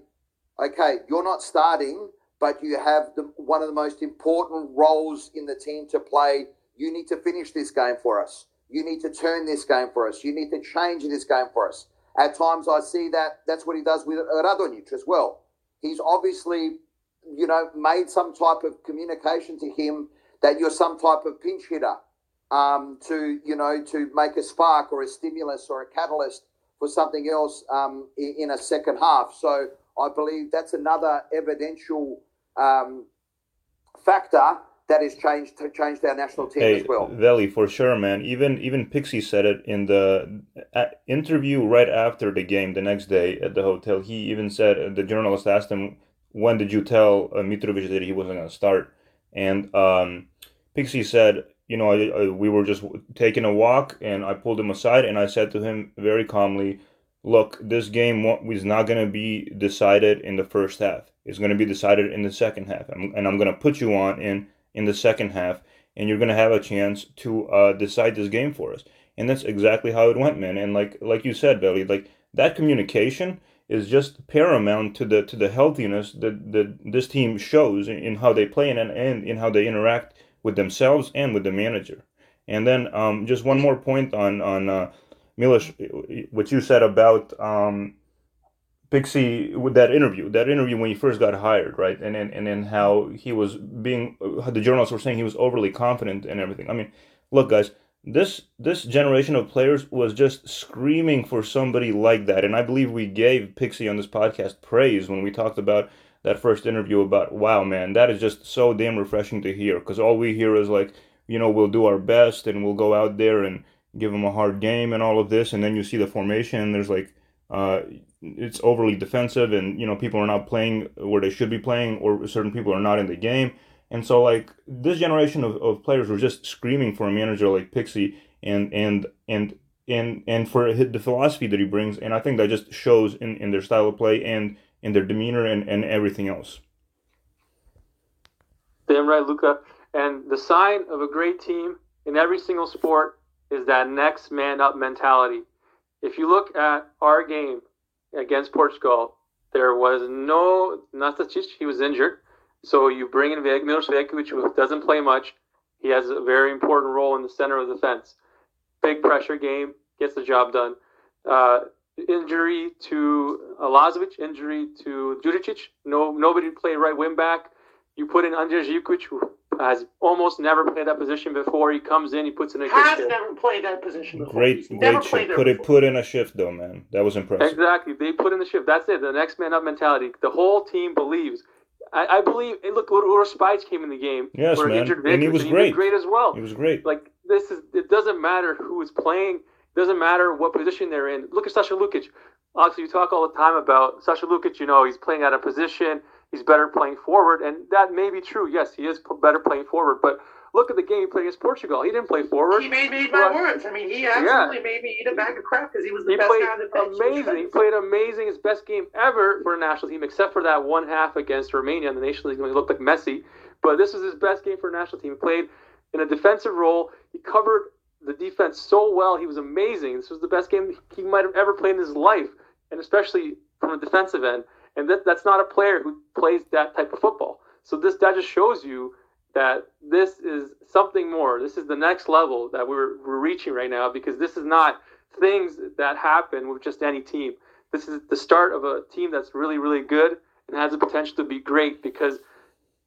"Okay, you're not starting, but you have the, one of the most important roles in the team to play. You need to finish this game for us." You need to turn this game for us. You need to change this game for us. At times, I see that that's what he does with Radonjic as well. He's obviously, you know, made some type of communication to him that you're some type of pinch hitter um, to, you know, to make a spark or a stimulus or a catalyst for something else um, in, in, a second half. So I believe that's another evidential um, factor that has changed changed our national team hey, as well. Veli, for sure, man. Even even Pixie said it in the interview right after the game the next day at the hotel. He even said the journalist asked him, "When did you tell uh, Mitrovic that he wasn't going to start?" And um, Pixie said, "You know, I, I, we were just taking a walk, and I pulled him aside, and I said to him very calmly." Look, this game is not going to be decided in the first half. It's going to be decided in the second half. and I'm going to put you on in in the second half, and you're going to have a chance to uh, decide this game for us. And that's exactly how it went, man. And like like you said, Billy, like that communication is just paramount to the to the healthiness that, that this team shows in, in how they play and, and in how they interact with themselves and with the manager. And then um, just one more point on on uh, Milos, what you said about um, Pixie with that interview, that interview when he first got hired, right? And then and then how he was being, how the journalists were saying he was overly confident and everything. I mean, look, guys, this this generation of players was just screaming for somebody like that, and I believe we gave Pixie on this podcast praise when we talked about that first interview about, wow, man, that is just so damn refreshing to hear. Because all we hear is like, you know, we'll do our best and we'll go out there and give them a hard game and all of this, and then you see the formation and there's like uh, it's overly defensive, and you know people are not playing where they should be playing, or certain people are not in the game. And so, like this generation of, of players were just screaming for a manager like Pixie, and and and and and for the philosophy that he brings. And I think that just shows in, in their style of play and in their demeanor and, and everything else. Damn right, Luca. And the sign of a great team in every single sport is that next man up mentality if you look at our game against Portugal, there was no Nastasic, he was injured. So you bring in Milos Veljkovic, who doesn't play much. He has a very important role in the center of the fence. Big pressure game, gets the job done. Uh, injury to Lazovic, injury to Juricic. No, nobody played right wing back. You put in Andrija Zivkovic, who has almost never played that position before. He comes in, he puts in a shift. has good never played that position before. Great, great shift. Put it put in a shift though, man. That was impressive. Exactly, they put in the shift. That's it. The next man up mentality. The whole team believes. I, I believe. Look, Uros Spajic came in the game. Yes, man. Injured and he was and great. great as well. He was great. Like this is. It doesn't matter who is playing. It doesn't matter what position they're in. Look at Sasha Lukic. Obviously, you talk all the time about Sasha Lukic. You know, he's playing out of position he's better playing forward, and that may be true. Yes, he is better playing forward, but look at the game he played against Portugal. He didn't play forward. He made, made my words. I mean, he absolutely yeah. made me eat a bag of crap because he was the he best played guy. Amazing. He played amazing. His best game ever for a national team, except for that one half against Romania in the Nations League when he looked like Messi. But this was his best game for a national team. He played in a defensive role. He covered the defense so well. He was amazing. This was the best game he might have ever played in his life, and especially from a defensive end. And that, that's not a player who plays that type of football. So this that just shows you that this is something more. This is the next level that we're, we're reaching right now because this is not things that happen with just any team. This is the start of a team that's really, really good and has the potential to be great because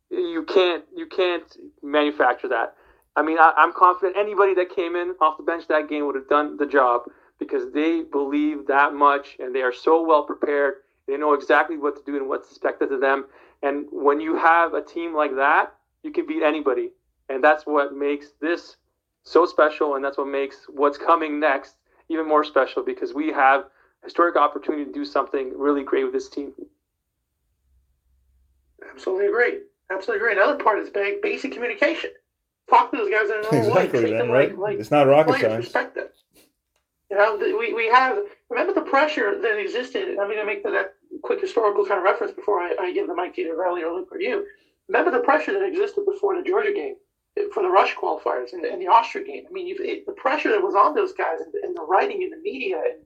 you can't you can't manufacture that. I mean, I, am confident anybody that came in off the bench that game would have done the job because they believe that much and they are so well prepared. They know exactly what to do and what's expected of them. And when you have a team like that, you can beat anybody. And that's what makes this so special. And that's what makes what's coming next even more special because we have historic opportunity to do something really great with this team. Absolutely great. Absolutely great. Another part is basic communication. Talk to those guys in another exactly, way. Then, right? Like, like it's not rocket science. Respect them. You know, we, we have, remember the pressure that existed. I'm going to make that quick historical kind of reference before I, I give the mic to either Riley or Luke or you. Remember the pressure that existed before the Georgia game, for the Rush qualifiers and the, and the Austria game. I mean, it, the pressure that was on those guys and, and, the writing in the media and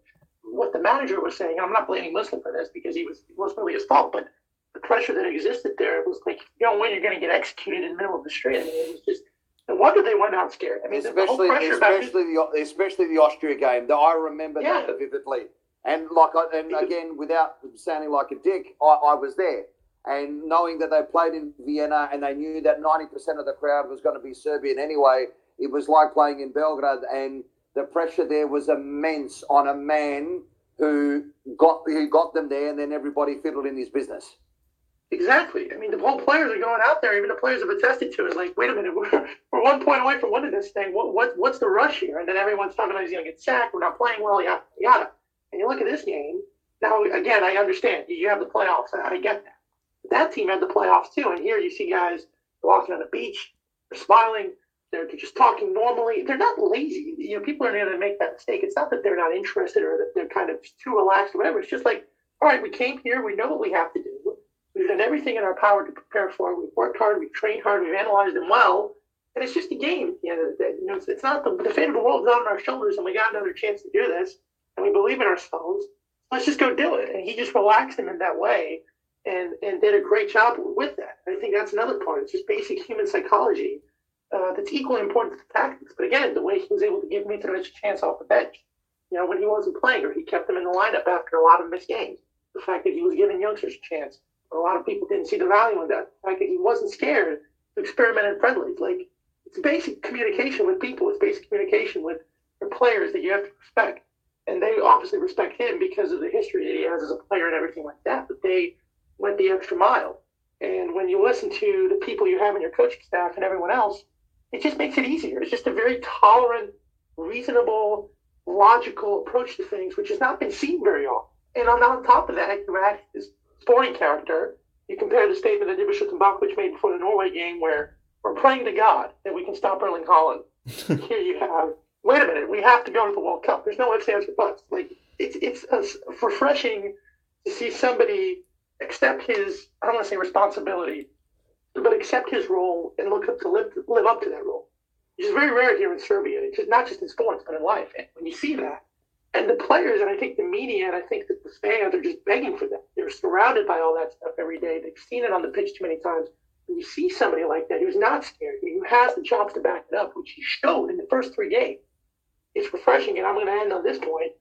what the manager was saying. I'm not blaming Muslin for this because he was it wasn't really his fault, but the pressure that existed there was like, you don't win, you're going to get executed in the middle of the street. I mean, it was just no wonder they went out scared. I mean, especially especially the especially the Austria game. That I remember yeah. that vividly. And like, and again, without sounding like a dick, I, I was there. And knowing that they played in Vienna and they knew that 90% of the crowd was going to be Serbian anyway, it was like playing in Belgrade. And the pressure there was immense on a man who got who got them there, and then everybody fiddled in his business. Exactly. I mean, the whole players are going out there. Even the players have attested to it. Like, wait a minute, we're, we're one point away from winning this thing. What, what what's the rush here? And then everyone's talking about he's going to get sacked. We're not playing well. Yada yada. And you look at this game. Now, again, I understand you have the playoffs. I get that. That team had the playoffs too. And here you see guys walking on the beach. They're smiling. They're, just talking normally. They're not lazy. You know, people are going to make that mistake. It's not that they're not interested or that they're kind of too relaxed or whatever. It's just like, all right, we came here. We know what we have to do We've done everything in our power to prepare for it. We've worked hard, we've trained hard, we've analyzed them well, and it's just a game at the end of the day. You know, it's, it's not the, the fate of the world is on our shoulders, and we got another chance to do this, and we believe in ourselves. Let's just go do it. And he just relaxed him in that way, and and did a great job with that. I think that's another part. It's just basic human psychology uh, that's equally important to the tactics. But again, the way he was able to give Mitrovic a chance off the bench, you know, when he wasn't playing, or he kept him in the lineup after a lot of missed games. The fact that he was giving youngsters a chance a lot of people didn't see the value in that. Like he wasn't scared to experiment in friendlies. Like it's basic communication with people. It's basic communication with the players that you have to respect. And they obviously respect him because of the history that he has as a player and everything like that. But they went the extra mile. And when you listen to the people you have in your coaching staff and everyone else, it just makes it easier. It's just a very tolerant, reasonable, logical approach to things, which has not been seen very often. And on, on top of that, you add his sporting character, you compare the statement that Ivica Tumbakovic made before the Norway game where we're praying to God that we can stop Erling Haaland. Here you have, wait a minute, we have to go to the World Cup. There's no ifs, ands, or buts. Like, it's, it's refreshing to see somebody accept his, I don't want to say responsibility, but accept his role and look up to live, live up to that role. Which is very rare here in Serbia. It's just not just in sports, but in life. And when you see that, and the players, and I think the media, and I think that the fans are just begging for that. They're surrounded by all that stuff every day. They've seen it on the pitch too many times. When you see somebody like that who's not scared, who has the chops to back it up, which he showed in the first three games, it's refreshing. And I'm going to end on this point,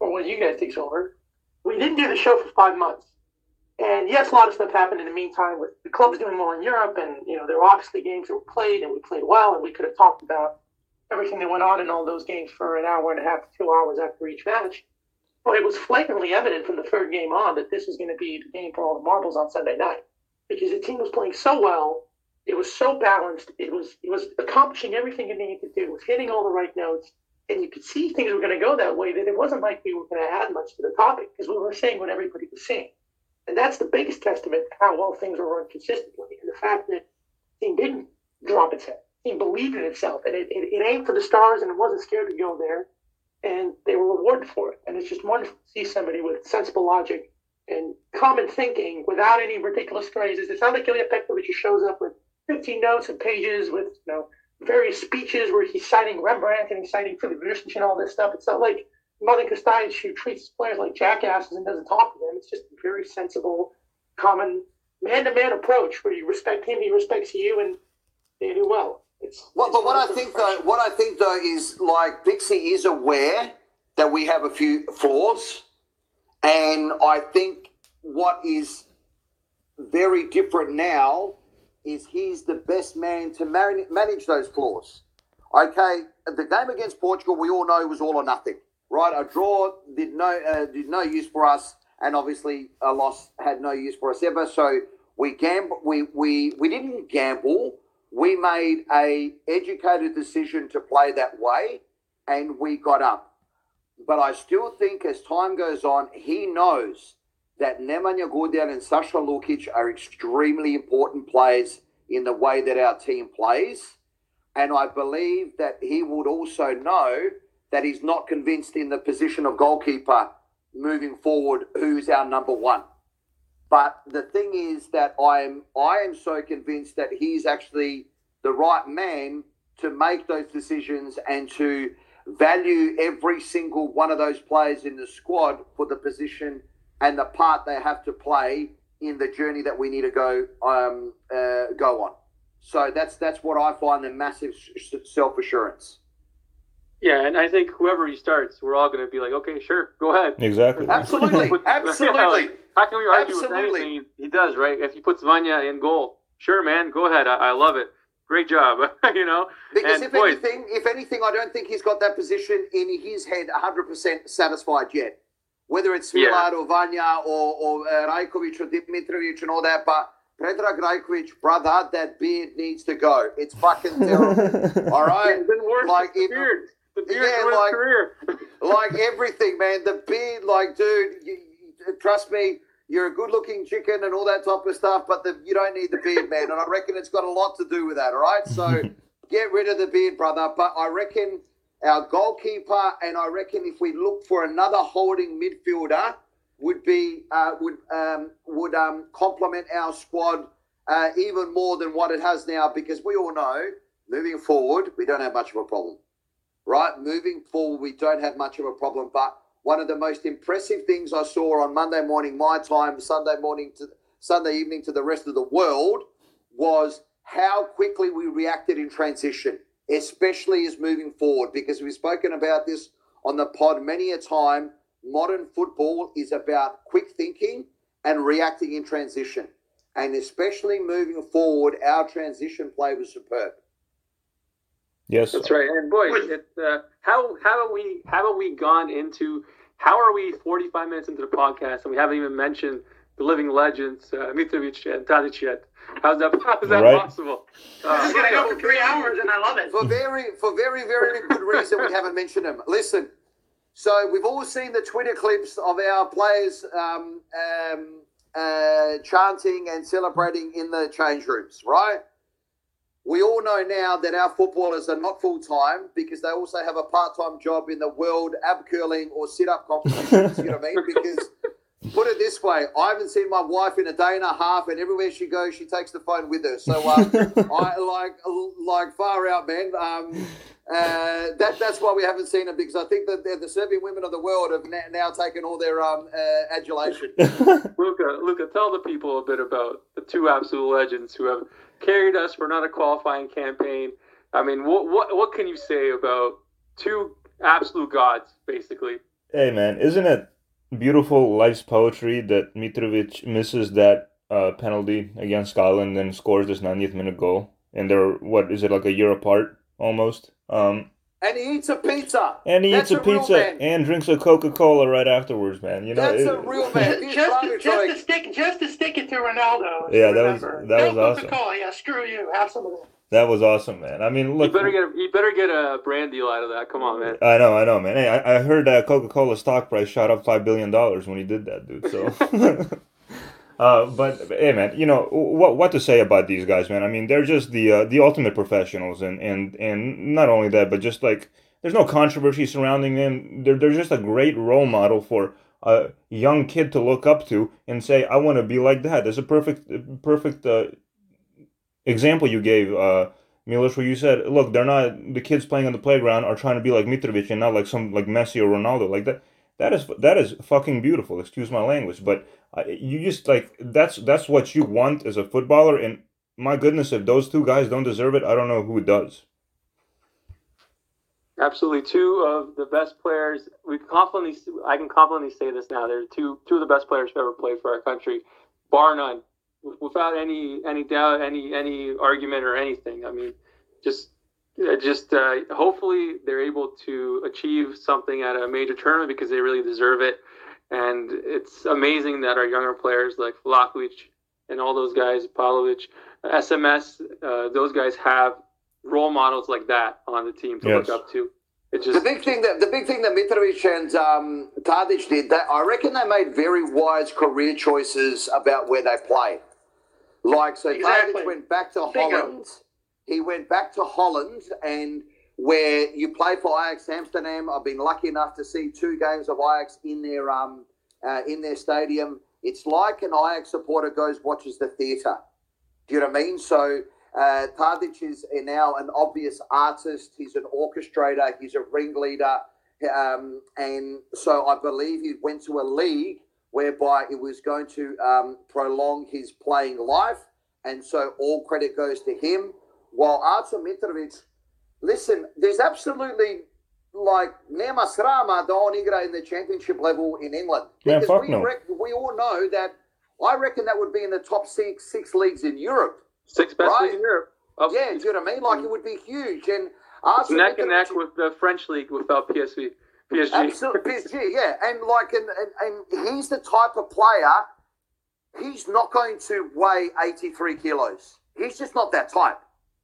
or when you guys take over. We didn't do the show for five months. And yes, a lot of stuff happened in the meantime with the clubs doing well in Europe, and you know there were obviously games that were played, and we played well, and we could have talked about everything that went on in all those games for an hour and a half to two hours after each match. But it was flagrantly evident from the third game on that this was going to be the game for all the marbles on Sunday night because the team was playing so well. It was so balanced. It was it was accomplishing everything it needed to do. It was hitting all the right notes, and you could see things were going to go that way. That it wasn't like we were going to add much to the topic because we were saying what everybody was saying. And that's the biggest testament to how well things were run consistently. And the fact that team didn't drop its head. Team believed in itself and it, it, it aimed for the stars and it wasn't scared to go there. And they were rewarded for it. And it's just wonderful to see somebody with sensible logic and common thinking without any ridiculous phrases. It's not like Ilija Petkovic who shows up with 15 notes and pages with, you know, various speeches where he's citing Rembrandt and he's citing Filip Visnjic and all this stuff. It's not like Mladen Krstajic who treats players like jackasses and doesn't talk to them. It's just a very sensible, common man-to-man approach where you respect him, he respects you, and they do well. It's, Well, it's but what I think though, what I think though is like Pixie is aware that we have a few flaws, and I think what is very different now is he's the best man to man- manage those flaws. Okay, the game against Portugal, we all know was all or nothing, right? A draw did no uh, did no use for us, and obviously a loss had no use for us ever. So we gamble, we we we didn't gamble. We made a educated decision to play that way, and we got up. But I still think as time goes on, he knows that Nemanja Gudelj and Sasha Lukic are extremely important players in the way that our team plays. And I believe that he would also know that he's not convinced in the position of goalkeeper moving forward who's our number one. But the thing is that I am I am so convinced that he's actually the right man to make those decisions and to value every single one of those players in the squad for the position and the part they have to play in the journey that we need to go um, uh, go on. So that's that's what I find the massive self assurance. Yeah, and I think whoever he starts, we're all going to be like, okay, sure, go ahead. Exactly. Absolutely, absolutely. Yeah, like, how can we argue Absolutely. with anything he does, right? If he puts Vanya in goal, sure, man, go ahead. I, I love it. Great job, you know. Because And if boys- anything, if anything, I don't think he's got that position in his head 100% satisfied yet. Whether it's Yeah. Or Vanya or, or uh, Rajkovic or Dmitrovic and all that, but Predrag Rajkovic, brother, that beard needs to go. It's fucking terrible. all right? It's been worse Like, than if- the beard. The beard Yeah, like- career. like everything, man. The beard, like, dude, you, you- trust me, you're a good-looking chicken and all that type of stuff, but the, you don't need the beard, man. And I reckon it's got a lot to do with that. All right, so get rid of the beard, brother. But I reckon our goalkeeper, and I reckon if we look for another holding midfielder, would be uh, would um, would um, complement our squad uh, even more than what it has now, because we all know moving forward we don't have much of a problem right? Moving forward, we don't have much of a problem. But one of the most impressive things I saw on Monday morning, my time, Sunday morning to Sunday evening to the rest of the world, was how quickly we reacted in transition, especially as moving forward. Because we've spoken about this on the pod many a time. Modern football is about quick thinking and reacting in transition. And especially moving forward, our transition play was superb. Yes. That's right. And boys, it, uh, how how have we haven't we gone into how are we 45 minutes into the podcast and we haven't even mentioned the living legends uh, Mitrovic and Tadic yet? How's that? How is that Right. possible? This Uh, is gonna go for three hours, and I love it. for very for very very good reason we haven't mentioned them. Listen, so we've all seen the Twitter clips of our players um, um, uh, chanting and celebrating in the change rooms, right? We all know now that our footballers are not full time because they also have a part time job in the world ab curling or sit up competitions. you know what I mean? Because put it this way, I haven't seen my wife in a day and a half, and everywhere she goes, she takes the phone with her. So um, I like like far out, man. Um, uh, that that's why we haven't seen them because I think that the, the Serbian women of the world have na- now taken all their um, uh, adulation. Luca, Luca, tell the people a bit about the two absolute legends who have carried us for a qualifying campaign. I mean, what what what can you say about two absolute gods, basically? Hey man, isn't it beautiful life's poetry that Mitrovic misses that uh, penalty against Scotland and scores this 90th minute goal? And they're what is it like a year apart almost? Um, And he eats a pizza. and he That's eats a real pizza and drinks a Coca Cola right afterwards, man. You know, That's it- a real man. He's just, to, just to stick, just to stick it to Ronaldo. Yeah, that was- remember. that was No awesome. Coca-Cola, yeah, screw you. Have some of that. that was awesome, man. I mean, You look, better get a, you better get a brand deal out of that. Come on, man. I know, I know, man. Hey, I, I heard that Coca Cola stock price shot up five billion dollars when he did that, dude. So Uh, but hey, man, you know what what to say about these guys, man? I mean, they're just the uh, the ultimate professionals, and and and not only that, but just like there's no controversy surrounding them. They're they're just a great role model for a young kid to look up to and say, I want to be like that. There's a perfect perfect uh, example you gave, uh, Milos, where you said, look, they're not the kids playing on the playground are trying to be like Mitrovic and not like some like Messi or Ronaldo like that. That is that is fucking beautiful. Excuse my language, but uh, you just like that's that's what you want as a footballer. And my goodness, if those two guys don't deserve it, I don't know who does. Absolutely, two of the best players. We confidently, I can confidently say this now. They're two two of the best players who ever played for our country, bar none, without any any doubt, any any argument or anything. I mean, just just uh, hopefully they're able to achieve something at a major tournament because they really deserve it. And it's amazing that our younger players like Vlahovic and all those guys, Pavlovic, SMS, uh, those guys have role models like that on the team to yes. look up to. It's just the big thing that the big thing that Mitrovic and um, Tadic did. That I reckon they made very wise career choices about where they play. Like so, exactly. Tadic went back to Bingo. He went back to Holland and where you play for Ajax Amsterdam. I've been lucky enough to see two games of Ajax in their um uh, in their stadium. It's like an Ajax supporter goes watches the theatre. Do you know what I mean? So uh, Tadic is now an obvious artist. He's an orchestrator. He's a ringleader. Um, and so I believe he went to a league whereby it was going to um, prolong his playing life. And so all credit goes to him. While Aco Mitrovic, listen, there's absolutely like Nema Srama don't igra in the championship level in England. Because yeah, we, no. rec- we all know that I reckon that would be in the top six six leagues in Europe. Six best right? league in Europe. Oh. yeah, do you know what I mean? Like it would be huge, and neck and neck with the French league without PSV. PSG. Absolutely, PSG, yeah, and like, and, and, and he's the type of player. He's not going to weigh eighty-three kilos. He's just not that type,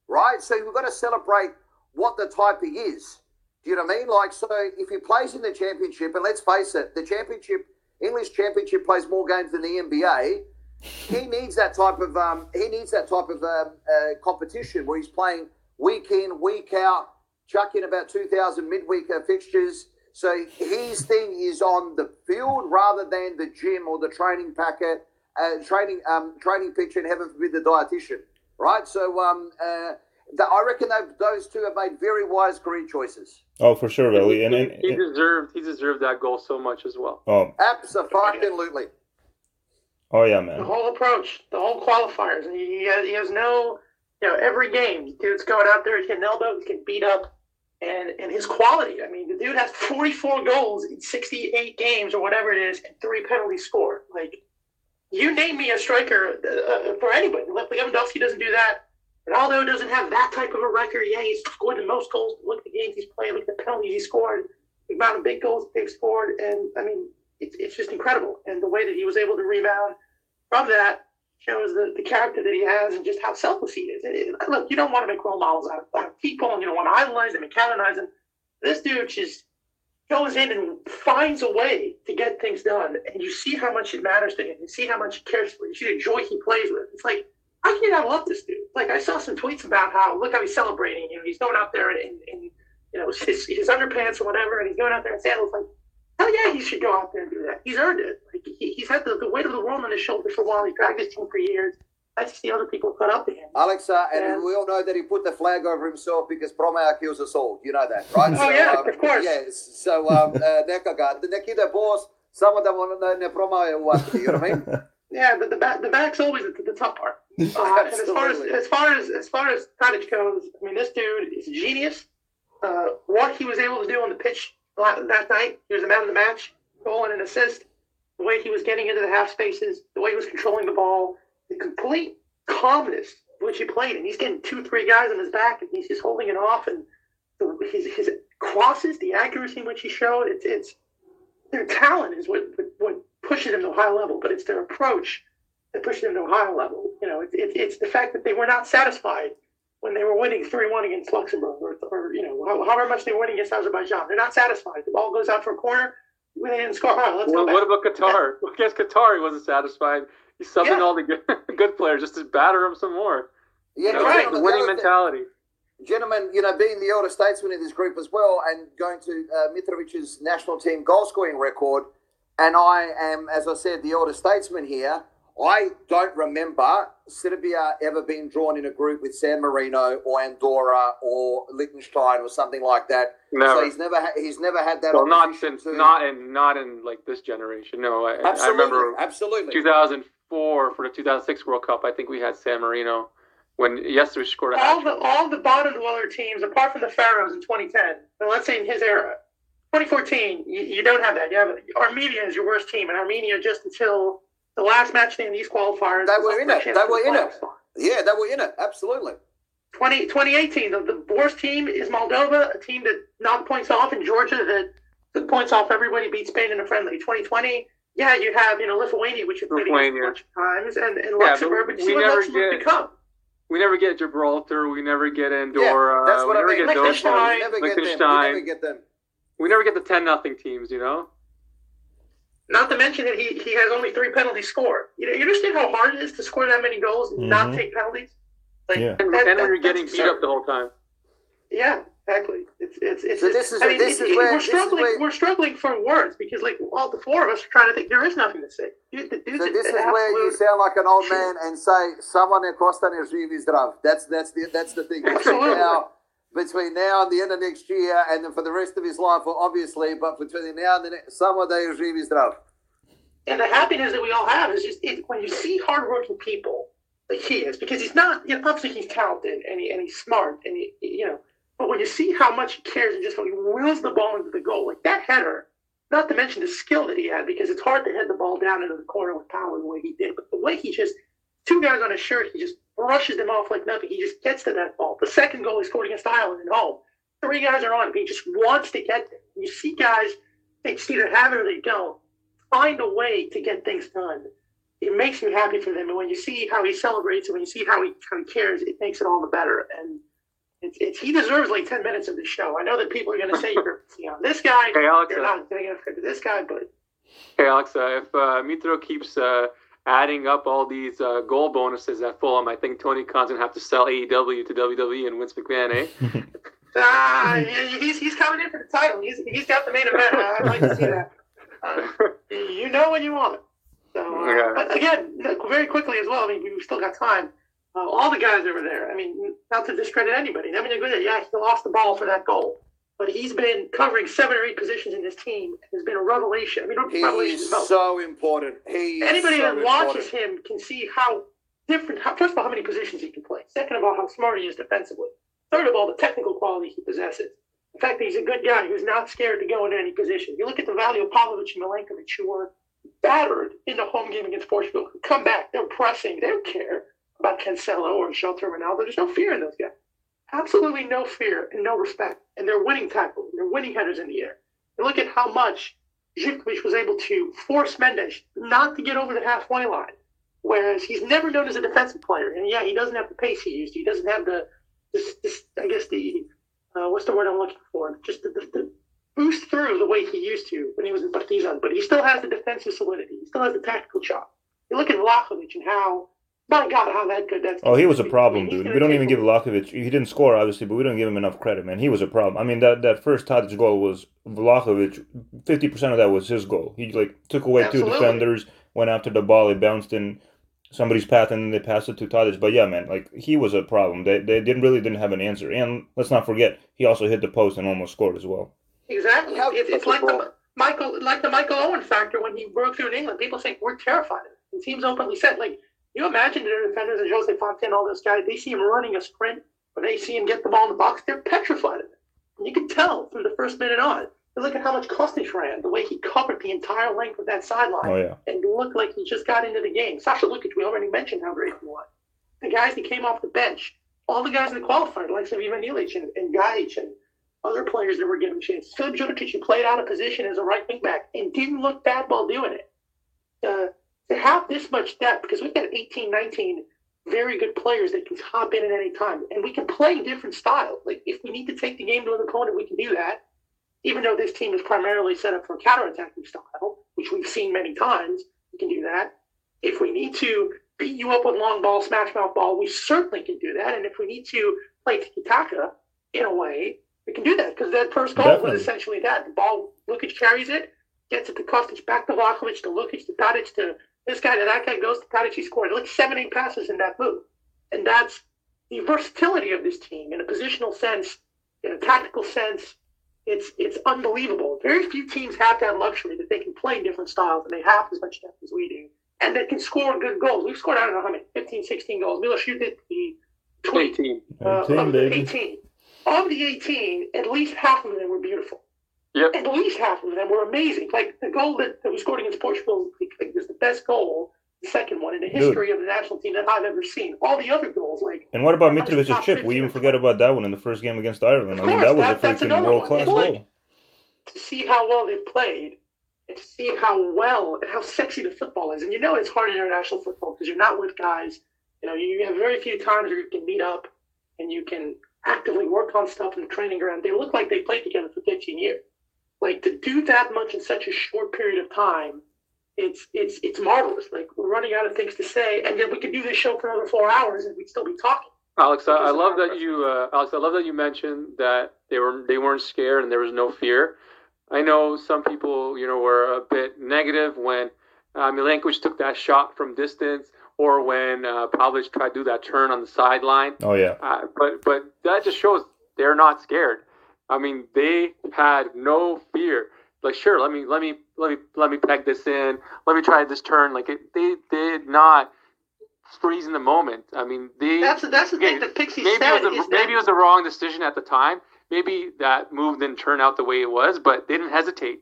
right? So we've got to celebrate what the type he is. Do you know what I mean? Like, so if he plays in the championship, and let's face it, the championship, English championship, plays more games than the NBA he needs that type of um, he needs that type of um, uh, competition where he's playing week in, week out, chucking about two thousand midweek uh, fixtures. So his thing is on the field rather than the gym or the training packet, uh, training um, training pitch, and heaven forbid the dietitian. Right. So um, uh, the, I reckon those two have made very wise career choices. Oh, for sure, really. And, and, and he deserved he deserved that goal so much as well. Oh, absolutely. Oh yeah, man. The whole approach, the whole qualifiers, and he has, he has no, you know, every game, dude's going out there, he's getting elbowed, he's getting beat up, and and his quality. I mean, the dude has 44 goals in 68 games or whatever it is, and three penalties scored. Like, you name me a striker uh, for anybody. Lewandowski doesn't do that. Ronaldo doesn't have that type of a record. Yeah, he's scored the most goals. Look at the games he's played. Look at the penalties he scored. The amount of big goals they've scored, and I mean, it's, it's just incredible. And the way that he was able to rebound from that shows the, the character that he has and just how selfless he is. It, look, you don't want to make role models out of, out of people and you don't want to idolize them and canonize them. This dude just goes in and finds a way to get things done. And you see how much it matters to him. You see how much he cares for. You see the joy he plays with. It's like, I can not love this dude. Like, I saw some tweets about how, look how he's celebrating. You know, he's going out there in, in you know, his, his underpants or whatever, and he's going out there in sandals. Like, hell yeah, he should go out there and do that. He's earned it. Like he, he's had the, the weight of the world on his shoulders for a while. He dragged his team for years. I see other people cut up to him. Alexa, and, and we all know that he put the flag over himself because Promayer kills us all. You know that, right? oh, so, yeah, um, of course. Yes. So, um, uh, neka ga, neki da boss, samo da ne Promayer what, you know what I mean? Yeah, the, the back the back's always the, the tough part. Uh, and as far as as far as as far as Tadic goes, I mean, this dude is a genius. Uh, what he was able to do on the pitch that night, he was the man of the match goal and an assist, the way he was getting into the half spaces, the way he was controlling the ball, the complete calmness which he played. And he's getting two, three guys on his back, and he's just holding it off. And his his crosses, the accuracy in which he showed, it's it's their talent is what what pushes them to a high level, but it's their approach that pushes them to a higher level. You know, it's it, it's the fact that they were not satisfied when they were winning 3 1 against Luxembourg or, or, you know, however much they were winning against Azerbaijan. They're not satisfied. The ball goes out for a corner, they didn't score. Right, let's well, go What about Qatar? Against Qatar, he wasn't satisfied. He's subbing Yeah. all the good, good players just to batter them some more. Yeah, You know, right. the winning thing- mentality. gentlemen, you know, being the elder statesman in this group as well, and going to uh, Mitrovic's national team goal scoring record, and I am, as I said, the elder statesman here. I don't remember Serbia ever being drawn in a group with San Marino or Andorra or Liechtenstein or something like that. So he's never ha- he's never had that. well, not since to- not in not in like this generation. No, I, I absolutely, remember absolutely. 2004 for the 2006 World Cup. I think we had San Marino when Yesrich scored a all the all the bottom dweller teams, apart from the Faroes in 2010, and let's say in his era, 2014, you, you don't have that. You have Armenia is your worst team, and Armenia just until the last match day in these qualifiers. They were in it. chance They were in it. Yeah, they were in it. Absolutely. 20, 2018, the, the worst team is Moldova, a team that knocked points off, and Georgia that took points off everybody, beat Spain in a friendly. 2020, yeah, you have you know Lithuania, which you've played against a Lithuania. bunch of times, and, and Yeah, but Luxembourg, but you we see what never Luxembourg get- become. We never get Gibraltar. We never get Andorra. yeah, that's what we I never mean. get those Liechtenstein. ones. You never get them. You Liechtenstein. never get them. We never get the 10 nothing teams. You know. Not to mention that he, he has only three penalties scored. You know, you understand how hard it is to score that many goals and not Mhm. take penalties. Like, Yeah. And, that- and that- when you're getting beat absurd. up the whole time. Yeah, exactly. It's it's it's. So this is- I mean, this it- is it- where- we're is struggling. where- we're struggling for words because like all the four of us are trying to think. There is nothing to say. Dude, So this is where you sound like an old man and say someone in Costa is really zdrav. That's that's the that's the thing. Between Absolutely. now, between now and the end of next year, and then for the rest of his life, well, obviously, but between now and the next, someone there is really zdrav. And the happiness that we all have is just it, when you see hardworking people like he is, because he's not, you know, obviously he's talented and, he, and he's smart and he, you know, but when you see how much he cares and just when he wheels the ball into the goal, like that header, not to mention the skill that he had, because it's hard to head the ball down into the corner with power the way he did, but the way he just, two guys on his shirt, he just brushes them off like nothing. He just gets to that ball. The second goal he scored against Ireland at home, three guys are on him. He just wants to get there. You see guys, they either have it or they don't find a way to get things done. It makes me happy for them, and when you see how he celebrates and when you see how he, how he cares, it makes it all the better. And it's, it's he deserves like ten minutes of the show. I know that people are going to say you're you know this guy, Hey, Alex. you're not enough credit to this guy, but Hey, Alexa, if uh, Mitro keeps uh, adding up all these uh, goal bonuses at Fulham, I think Tony Khan's going to have to sell AEW to WWE and Vince McMahon, eh? ah, he's he's coming in for the title. He's he's got the main event. I'd like to see that. Uh, you know when you want it. So uh, Yeah. again, very quickly as well. I mean, we've still got time. Uh, all the guys over there. I mean, not to discredit anybody. I mean, yeah, he lost the ball for that goal, but he's been covering seven or eight positions in this team. Has been a revelation. I mean, revelation is so important. He's Anybody so that watches important. him can see how different. How, first of all, how many positions he can play. Second of all, how smart he is defensively. Third of all, the technical quality he possesses. The fact that he's a good guy who's not scared to go into any position. You look at the value of Pavlovic and Milenkovic, who were battered in the home game against Portugal. Come back, they're pressing. They don't care about Cancelo or Shelter Ronaldo. There's no fear in those guys. Absolutely no fear and no respect. And they're winning tackles. They're winning headers in the air. And look at how much Zivkovic was able to force Mendes not to get over the halfway line. Whereas he's never known as a defensive player. And yeah, he doesn't have the pace he used. He doesn't have the, this, this I guess the, uh, what's the word I'm looking for? Just the, the, the boost through the way he used to when he was in Partizan. But he still has the defensive solidity. He still has the tactical chop. You look at Vlahovic and how, my God, how that good that's. Oh, he was a problem, dude. We don't even give over. Vlahovic. He didn't score, obviously, but we don't give him enough credit, man. He was a problem. I mean, that that first Tadic goal was Vlahovic. Fifty percent of that was his goal. He like took away Absolutely. two defenders, went after the ball, it bounced in somebody's path, and then they passed it to Tadic. But yeah, man, like he was a problem. They they didn't really didn't have an answer. And let's not forget, he also hit the post and almost scored as well. Exactly. How- It's, it's like the Michael, like the Michael Owen factor when he broke through in England. People think we're terrified of him. And teams openly said, like, you imagine the defenders and Jose Fonte, all those guys, they see him running a sprint, or they see him get the ball in the box, they're petrified of it. And you can tell from the first minute on. You look at how much Kostic ran, the way he covered the entire length of that sideline, Oh yeah, and looked like he just got into the game. Sasha Lukic, we already mentioned how great he was. The guys that came off the bench, all the guys in the qualifier, like Ivan Ilic and, and Gajic and other players that were given chances. Filip Juricic, who played out of position as a right wing back and didn't look bad while doing it. Uh, to have this much depth, because we've got 18, 19 very good players that can hop in at any time, and we can play different styles. Like, if we need to take the game to an opponent, we can do that. Even though this team is primarily set up for a counterattacking style, which we've seen many times, we can do that. If we need to beat you up with long ball, smash mouth ball, we certainly can do that. And if we need to play tiki taka in a way, we can do that because that first goal Definitely. was essentially that. The ball, Lukic carries it, gets it to Kostic, back to Vlahovic, to Lukic, to Tadic, to this guy, to that guy, goes to Tadic, he scored like seven, eight passes in that move. And that's the versatility of this team in a positional sense, in a tactical sense. It's it's unbelievable. Very few teams have that luxury that they can play different styles and they have as much depth as we do. And they can score good goals. We've scored, I don't know how many, 15, 16 goals. Milos, you did the tweet 18. uh, 18, of the 18. Of the 18, at least half of them were beautiful. Yep. At least half of them were amazing. Like the goal that, that we scored against Portugal I think, was the best goal, the second one in the history of the national team that I've ever seen. All the other goals, like And what about Mitrovic's chip? We even forget about that one in the first game against Ireland. I mean, that was that- a freaking world class goal. to see how well they played and to see how well and how sexy the football is. And you know it's hard in international football because you're not with guys. You know, you have very few times where you can meet up and you can actively work on stuff in the training ground. They look like they played together for 15 years. Like to do that much in such a short period of time, it's it's it's marvelous. Like we're running out of things to say, and yet we could do this show for another four hours and we'd still be talking. Alex, I, I love that you, uh, Alex. I love that you mentioned that they were they weren't scared and there was no fear. I know some people, you know, were a bit negative when uh, Milenkovic took that shot from distance, or when uh, Pavlovic tried to do that turn on the sideline. Oh yeah, Uh, but but that just shows they're not scared. I mean, they had no fear. Like, sure, let me let me let me let me peg this in. Let me try this turn. Like, it, they did not freeze in the moment. I mean, they That's that's the thing Okay, that Pixie maybe said. it was a, that- maybe it was the wrong decision at the time. Maybe that move didn't turn out the way it was, but they didn't hesitate.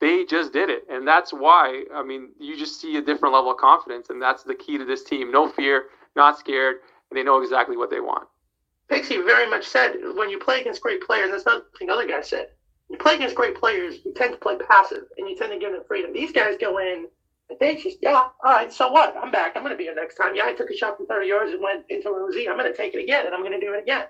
They just did it, and that's why. I mean, you just see a different level of confidence, and that's the key to this team. No fear, not scared, and they know exactly what they want. Pixie very much said when you play against great players, that's not the other guys said. You play against great players, you tend to play passive and you tend to give them freedom. These guys go in and they just, yeah, all right, so what? I'm back. I'm going to be here next time. Yeah, I took a shot from 30 yards and went into a Rosie. I'm going to take it again and I'm going to do it again.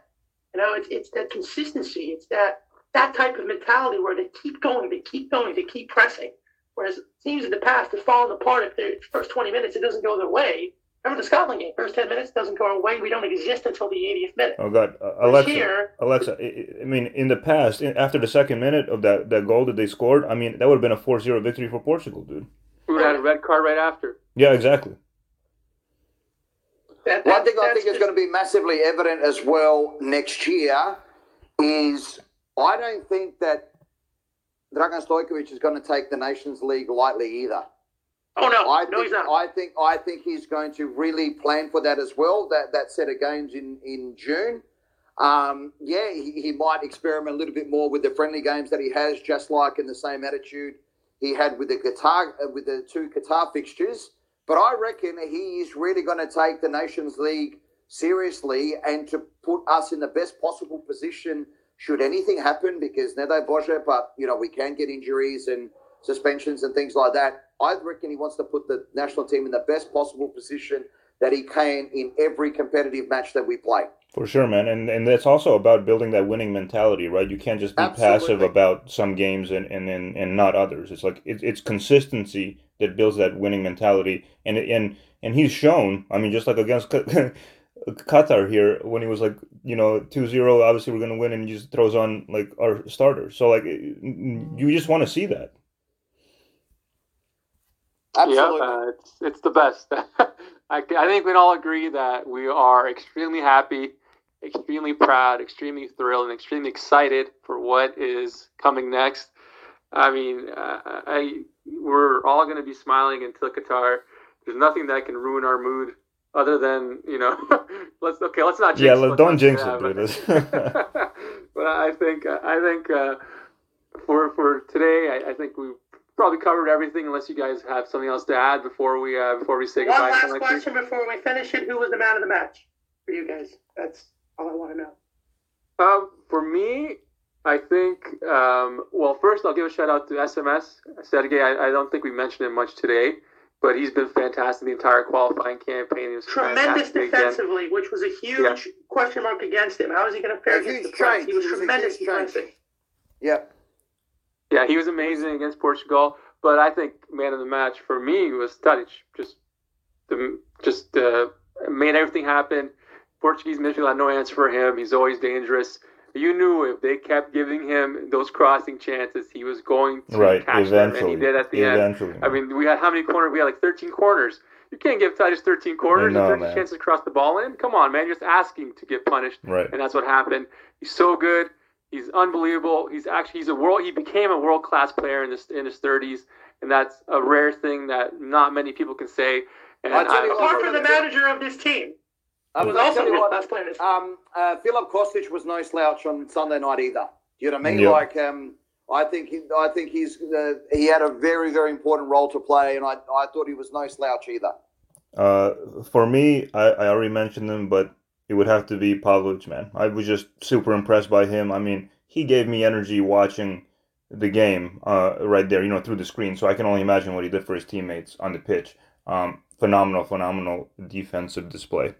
You know, it's, it's that consistency. It's that that type of mentality where they keep going, they keep going, they keep pressing. Whereas teams in the past have fallen apart if the first 20 minutes it doesn't go their way. Remember the Scotland game? First 10 minutes doesn't go our way. We don't exist until the 80th minute. oh god, uh, Alexa, here, Alexa. I- I- I mean, in the past, in, after the second minute of that that goal that they scored, I mean, that would have been a 4-0 victory for Portugal, dude. We would have had a red card right after. Yeah, exactly. that, One thing I that's think is going to be massively evident as well next year is I don't think that Dragan Stojkovic is going to take the Nations League lightly either. Oh no, I no, think, he's not. I think I think he's going to really plan for that as well. That that set of games in in June. Um, yeah, he, he might experiment a little bit more with the friendly games that he has, just like in the same attitude he had with the Qatar uh, with the two Qatar fixtures. But I reckon he is really going to take the Nations League seriously and to put us in the best possible position should anything happen. Because Nedo Bože, but you know we can get injuries and suspensions and things like that. I reckon he wants to put the national team in the best possible position that he can in every competitive match that we play. For sure, man, and and that's also about building that winning mentality, right? You can't just be passive about some games and and and, and not others. It's like it, it's consistency that builds that winning mentality, and and and he's shown. I mean, just like against Qatar here, when he was like, you know, 2-0, obviously we're gonna win, and he just throws on like our starters. So like, you just want to see that. Absolutely. Yeah, uh, it's it's the best. I, I think we can all agree that we are extremely happy, extremely proud, extremely thrilled, and extremely excited for what is coming next. I mean, uh, I we're all going to be smiling until Qatar. There's nothing that can ruin our mood other than you know. let's okay. Let's not jinx. Yeah, let's don't jinx it, that. But, but I think I think uh, for for today, I, I think we probably covered everything. Unless you guys have something else to add before we uh, before we say One goodbye. One last till next week. question before we finish it. Who was the man of the match for you guys? That's all I want to know. Um, for me, I think. Um, well, first I'll give a shout out to SMS Sergey. I, I don't think we mentioned him much today, but he's been fantastic the entire qualifying campaign. He was Tremendous fantastic again. defensively, which was a huge Yeah. question mark against him. How is he going to fare against the huge. He was It was tremendous defensively. Yep. Yeah, he was amazing against Portugal. But I think man of the match for me was Tadic. Just the, just uh, made everything happen. Portuguese midfield had no answer for him. He's always dangerous. You knew if they kept giving him those crossing chances, he was going to Right, catch eventually. them, and he did at the end. Eventually. I mean, we had how many corners? We had like 13 corners. You can't give Titus 13 corners know, and 13 man. chances to cross the ball in. Come on, man. You're just asking to get punished, Right. and that's what happened. He's so good. He's unbelievable. He's actually he's a world. He became a world class player in his in his 30s, and that's a rare thing that not many people can say. And I tell you I- Apart from the manager of this team, who Um, was also tell you the what, player this Um, uh, Filip Kostic was no slouch on Sunday night either. Do you know what I mean? Yeah. Like, um, I think he, I think he's uh, he had a very very important role to play, and I I thought he was no slouch either. Uh, for me, I, I already mentioned him, but it would have to be Pavlovic, man. I was just super impressed by him. I mean, he gave me energy watching the game uh, right there, you know, through the screen. So I can only imagine what he did for his teammates on the pitch. Um, phenomenal, phenomenal defensive display.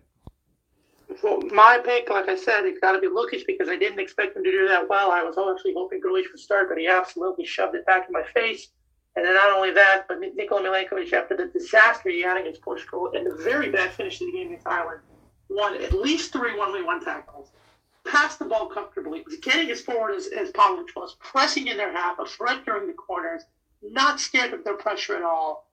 Well, my pick, like I said, it's got to be Lukic because I didn't expect him to do that well. I was actually hoping Grujic would start, but he absolutely shoved it back in my face. And then not only that, but Nikola Milenkovic, after the disaster he had against Portugal and the very bad finish to the game against Ireland, won at least three one-v-one tackles, passed the ball comfortably, was getting as forward as, as Pavlovic was, pressing in their half, a threat during the corners, not scared of their pressure at all.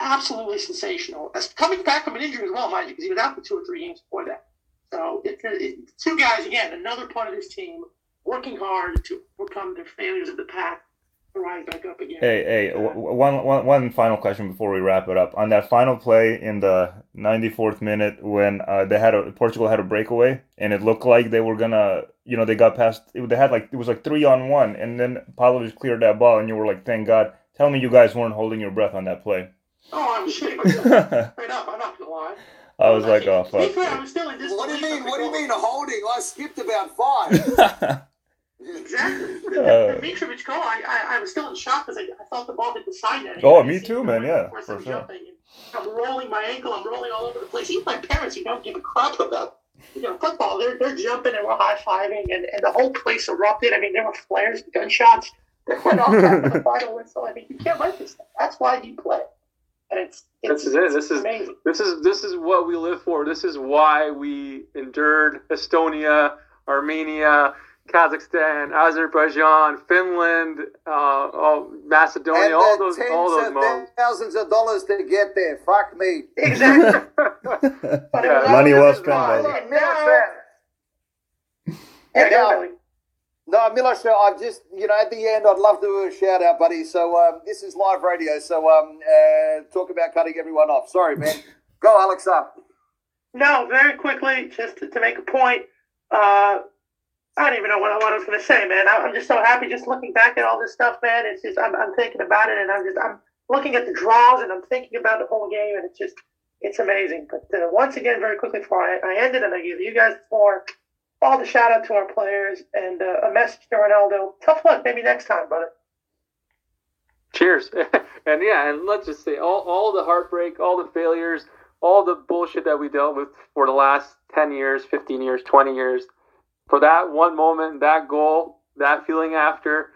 Absolutely sensational. As coming back from an injury as well, mind you, because he was out for two or three games before that. So it, it, two guys again, another part of this team working hard to overcome their failures of the past rise back up again. Hey, hey, w- w- one, one, one final question before we wrap it up. On that final play in the 94th minute when uh, they had a Portugal had a breakaway and it looked like they were gonna, you know, they got past. It, they had like it was like three on one, and then Pavlovic cleared that ball, and you were like, "Thank God." Tell me you guys weren't holding your breath on that play. Oh, I was shitting myself straight up. I'm not gonna lie. I was like, "Oh fuck." fair, I was still in What do you mean? What do you goal. mean holding? I skipped about five. Exactly. The, Uh, the Mitrovic goal, I, I, I was still in shock because I, I thought the ball hit the side net. Oh, me too, man, yeah, Of course, for I'm sure. jumping. I'm rolling my ankle. I'm rolling all over the place. Even my parents, who don't give a crap about you know football, they're, they're jumping and we're high fiving, and, and the whole place erupted. I mean, there were flares, and gunshots that went off after the final whistle. I mean, you can't write this stuff. That's why you play. And it's, it's This is it. This is- amazing. This is this is what we live for. This is why we endured Estonia, Armenia, Kazakhstan, Azerbaijan, Finland, uh, oh, Macedonia, and all those tens all those of moments. thousands of dollars to get there. Fuck me. Exactly. But Yeah. was Money all well spent, fun. baby. And now- Yeah, Yeah, now- go, Billy. No, Milos, I've just, you know, at the end, I'd love to do a shout out, buddy. So um, this is live radio. So um, uh, talk about cutting everyone off. Sorry, man. Go, Alexa. No, very quickly, just to, to make a point. Uh, I don't even know what, I- what I was going to say, man. I, I'm just so happy just looking back at all this stuff, man. It's just I'm, I'm thinking about it, and I'm just I'm looking at the draws, and I'm thinking about the whole game, and it's just it's amazing. But uh, once again, very quickly before I, I end it, and I give you guys floor, all the shout out to our players, and uh, a message to Ronaldo. Tough luck, maybe next time, brother. Cheers. and yeah, and let's just say all, all the heartbreak, all the failures, all the bullshit that we dealt with for the last 10 years, 15 years, 20 years, for that one moment, that goal, that feeling after,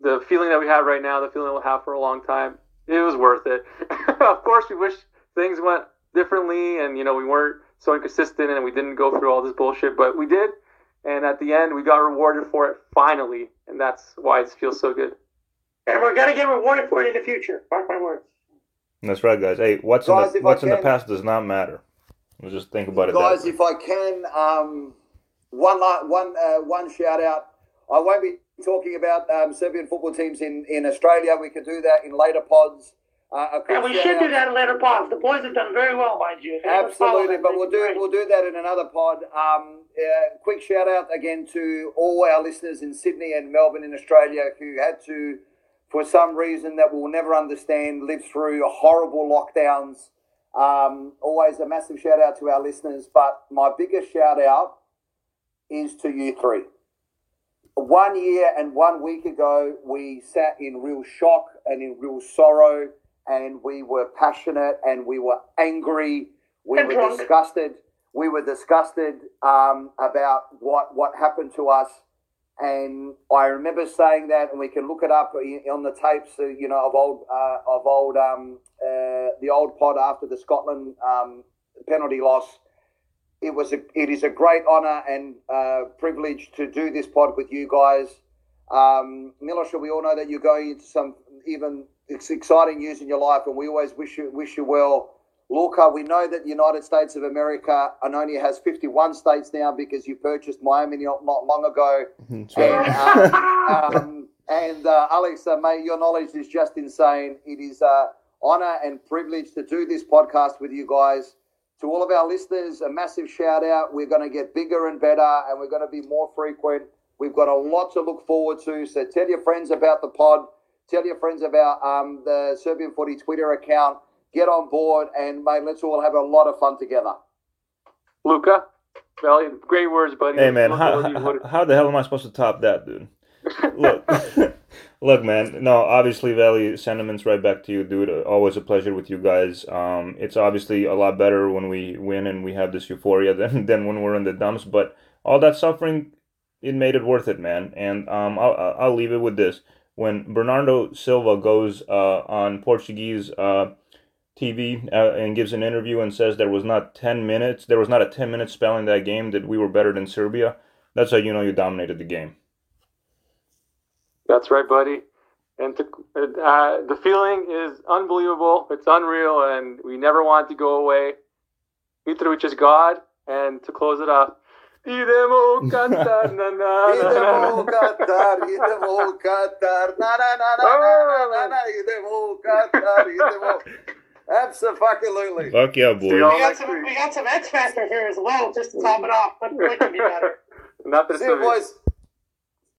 the feeling that we have right now, the feeling we'll have for a long time, it was worth it. of course, we wish things went differently and, you know, we weren't so inconsistent and we didn't go through all this bullshit, but we did. And at the end, we got rewarded for it finally. And that's why it feels so good. And we're gonna get rewarded for it in the future. Mark my words. That's right, guys. Hey, what's Guys, in the I what's in the past does not matter. Let's just think about it. Guys, if I can, um, one la- one uh, one shout out. I won't be talking about um, Serbian football teams in, in Australia. We could do that in later pods. Uh, And we should out- do that in later pods. The boys have done very well, mind you. Absolutely, but we'll do do great. we'll do that in another pod. Um, uh, quick shout out again to all our listeners in Sydney and Melbourne in Australia who had to, for some reason that we'll never understand, live through horrible lockdowns. Um, always a massive shout out to our listeners, but my biggest shout out is to you three. One year and one week ago, we sat in real shock and in real sorrow, and we were passionate and we were angry. We And were drunk. disgusted. We were disgusted um, about what what happened to us. And I remember saying that, and we can look it up on the tapes, uh, you know, of old uh, of old um, uh, the old pod after the Scotland um, penalty loss. It was a, it is a great honour and uh, privilege to do this pod with you guys. Um, Miloša, we all know that you're going into some even exciting news in your life, and we always wish you wish you well. Luca, we know that the United States of America and only has 51 states now because you purchased Miami not, not long ago. That's And, uh, um, and uh, Alex, uh, mate, your knowledge is just insane. It is an honor and privilege to do this podcast with you guys. To all of our listeners, a massive shout out. We're going to get bigger and better, and we're going to be more frequent. We've got a lot to look forward to. So tell your friends about the pod. Tell your friends about um, the Serbian Footy Twitter account. Get on board, and mate, let's all have a lot of fun together. Luca, Valley, great words, buddy. Hey man, how, what you- what- how, how the hell am I supposed to top that, dude? Look, look, man. No, obviously, Valley sentiments right back to you, dude. Always a pleasure with you guys. Um, it's obviously a lot better when we win and we have this euphoria than than when we're in the dumps. But all that suffering, it made it worth it, man. And um, I'll I'll- leave it with this: when Bernardo Silva goes uh on Portuguese uh. TV uh, and gives an interview and says there was not 10 minutes, there was not a 10 minute spell in that game that we were better than Serbia. That's how you know you dominated the game. That's right, buddy. And to, uh, the feeling is unbelievable. It's unreal, and we never want to go away. Mitrovic is God, and to close it off, idemo cantar na na na Idemo na. Qatar, idemo Qatar, na na na na na na na, idemo Qatar, idemo. Absolutely. Fuck yeah, See boys. We got some, we got some X Factor here as well, just to top it off. But what can be better? Not that See you, boys.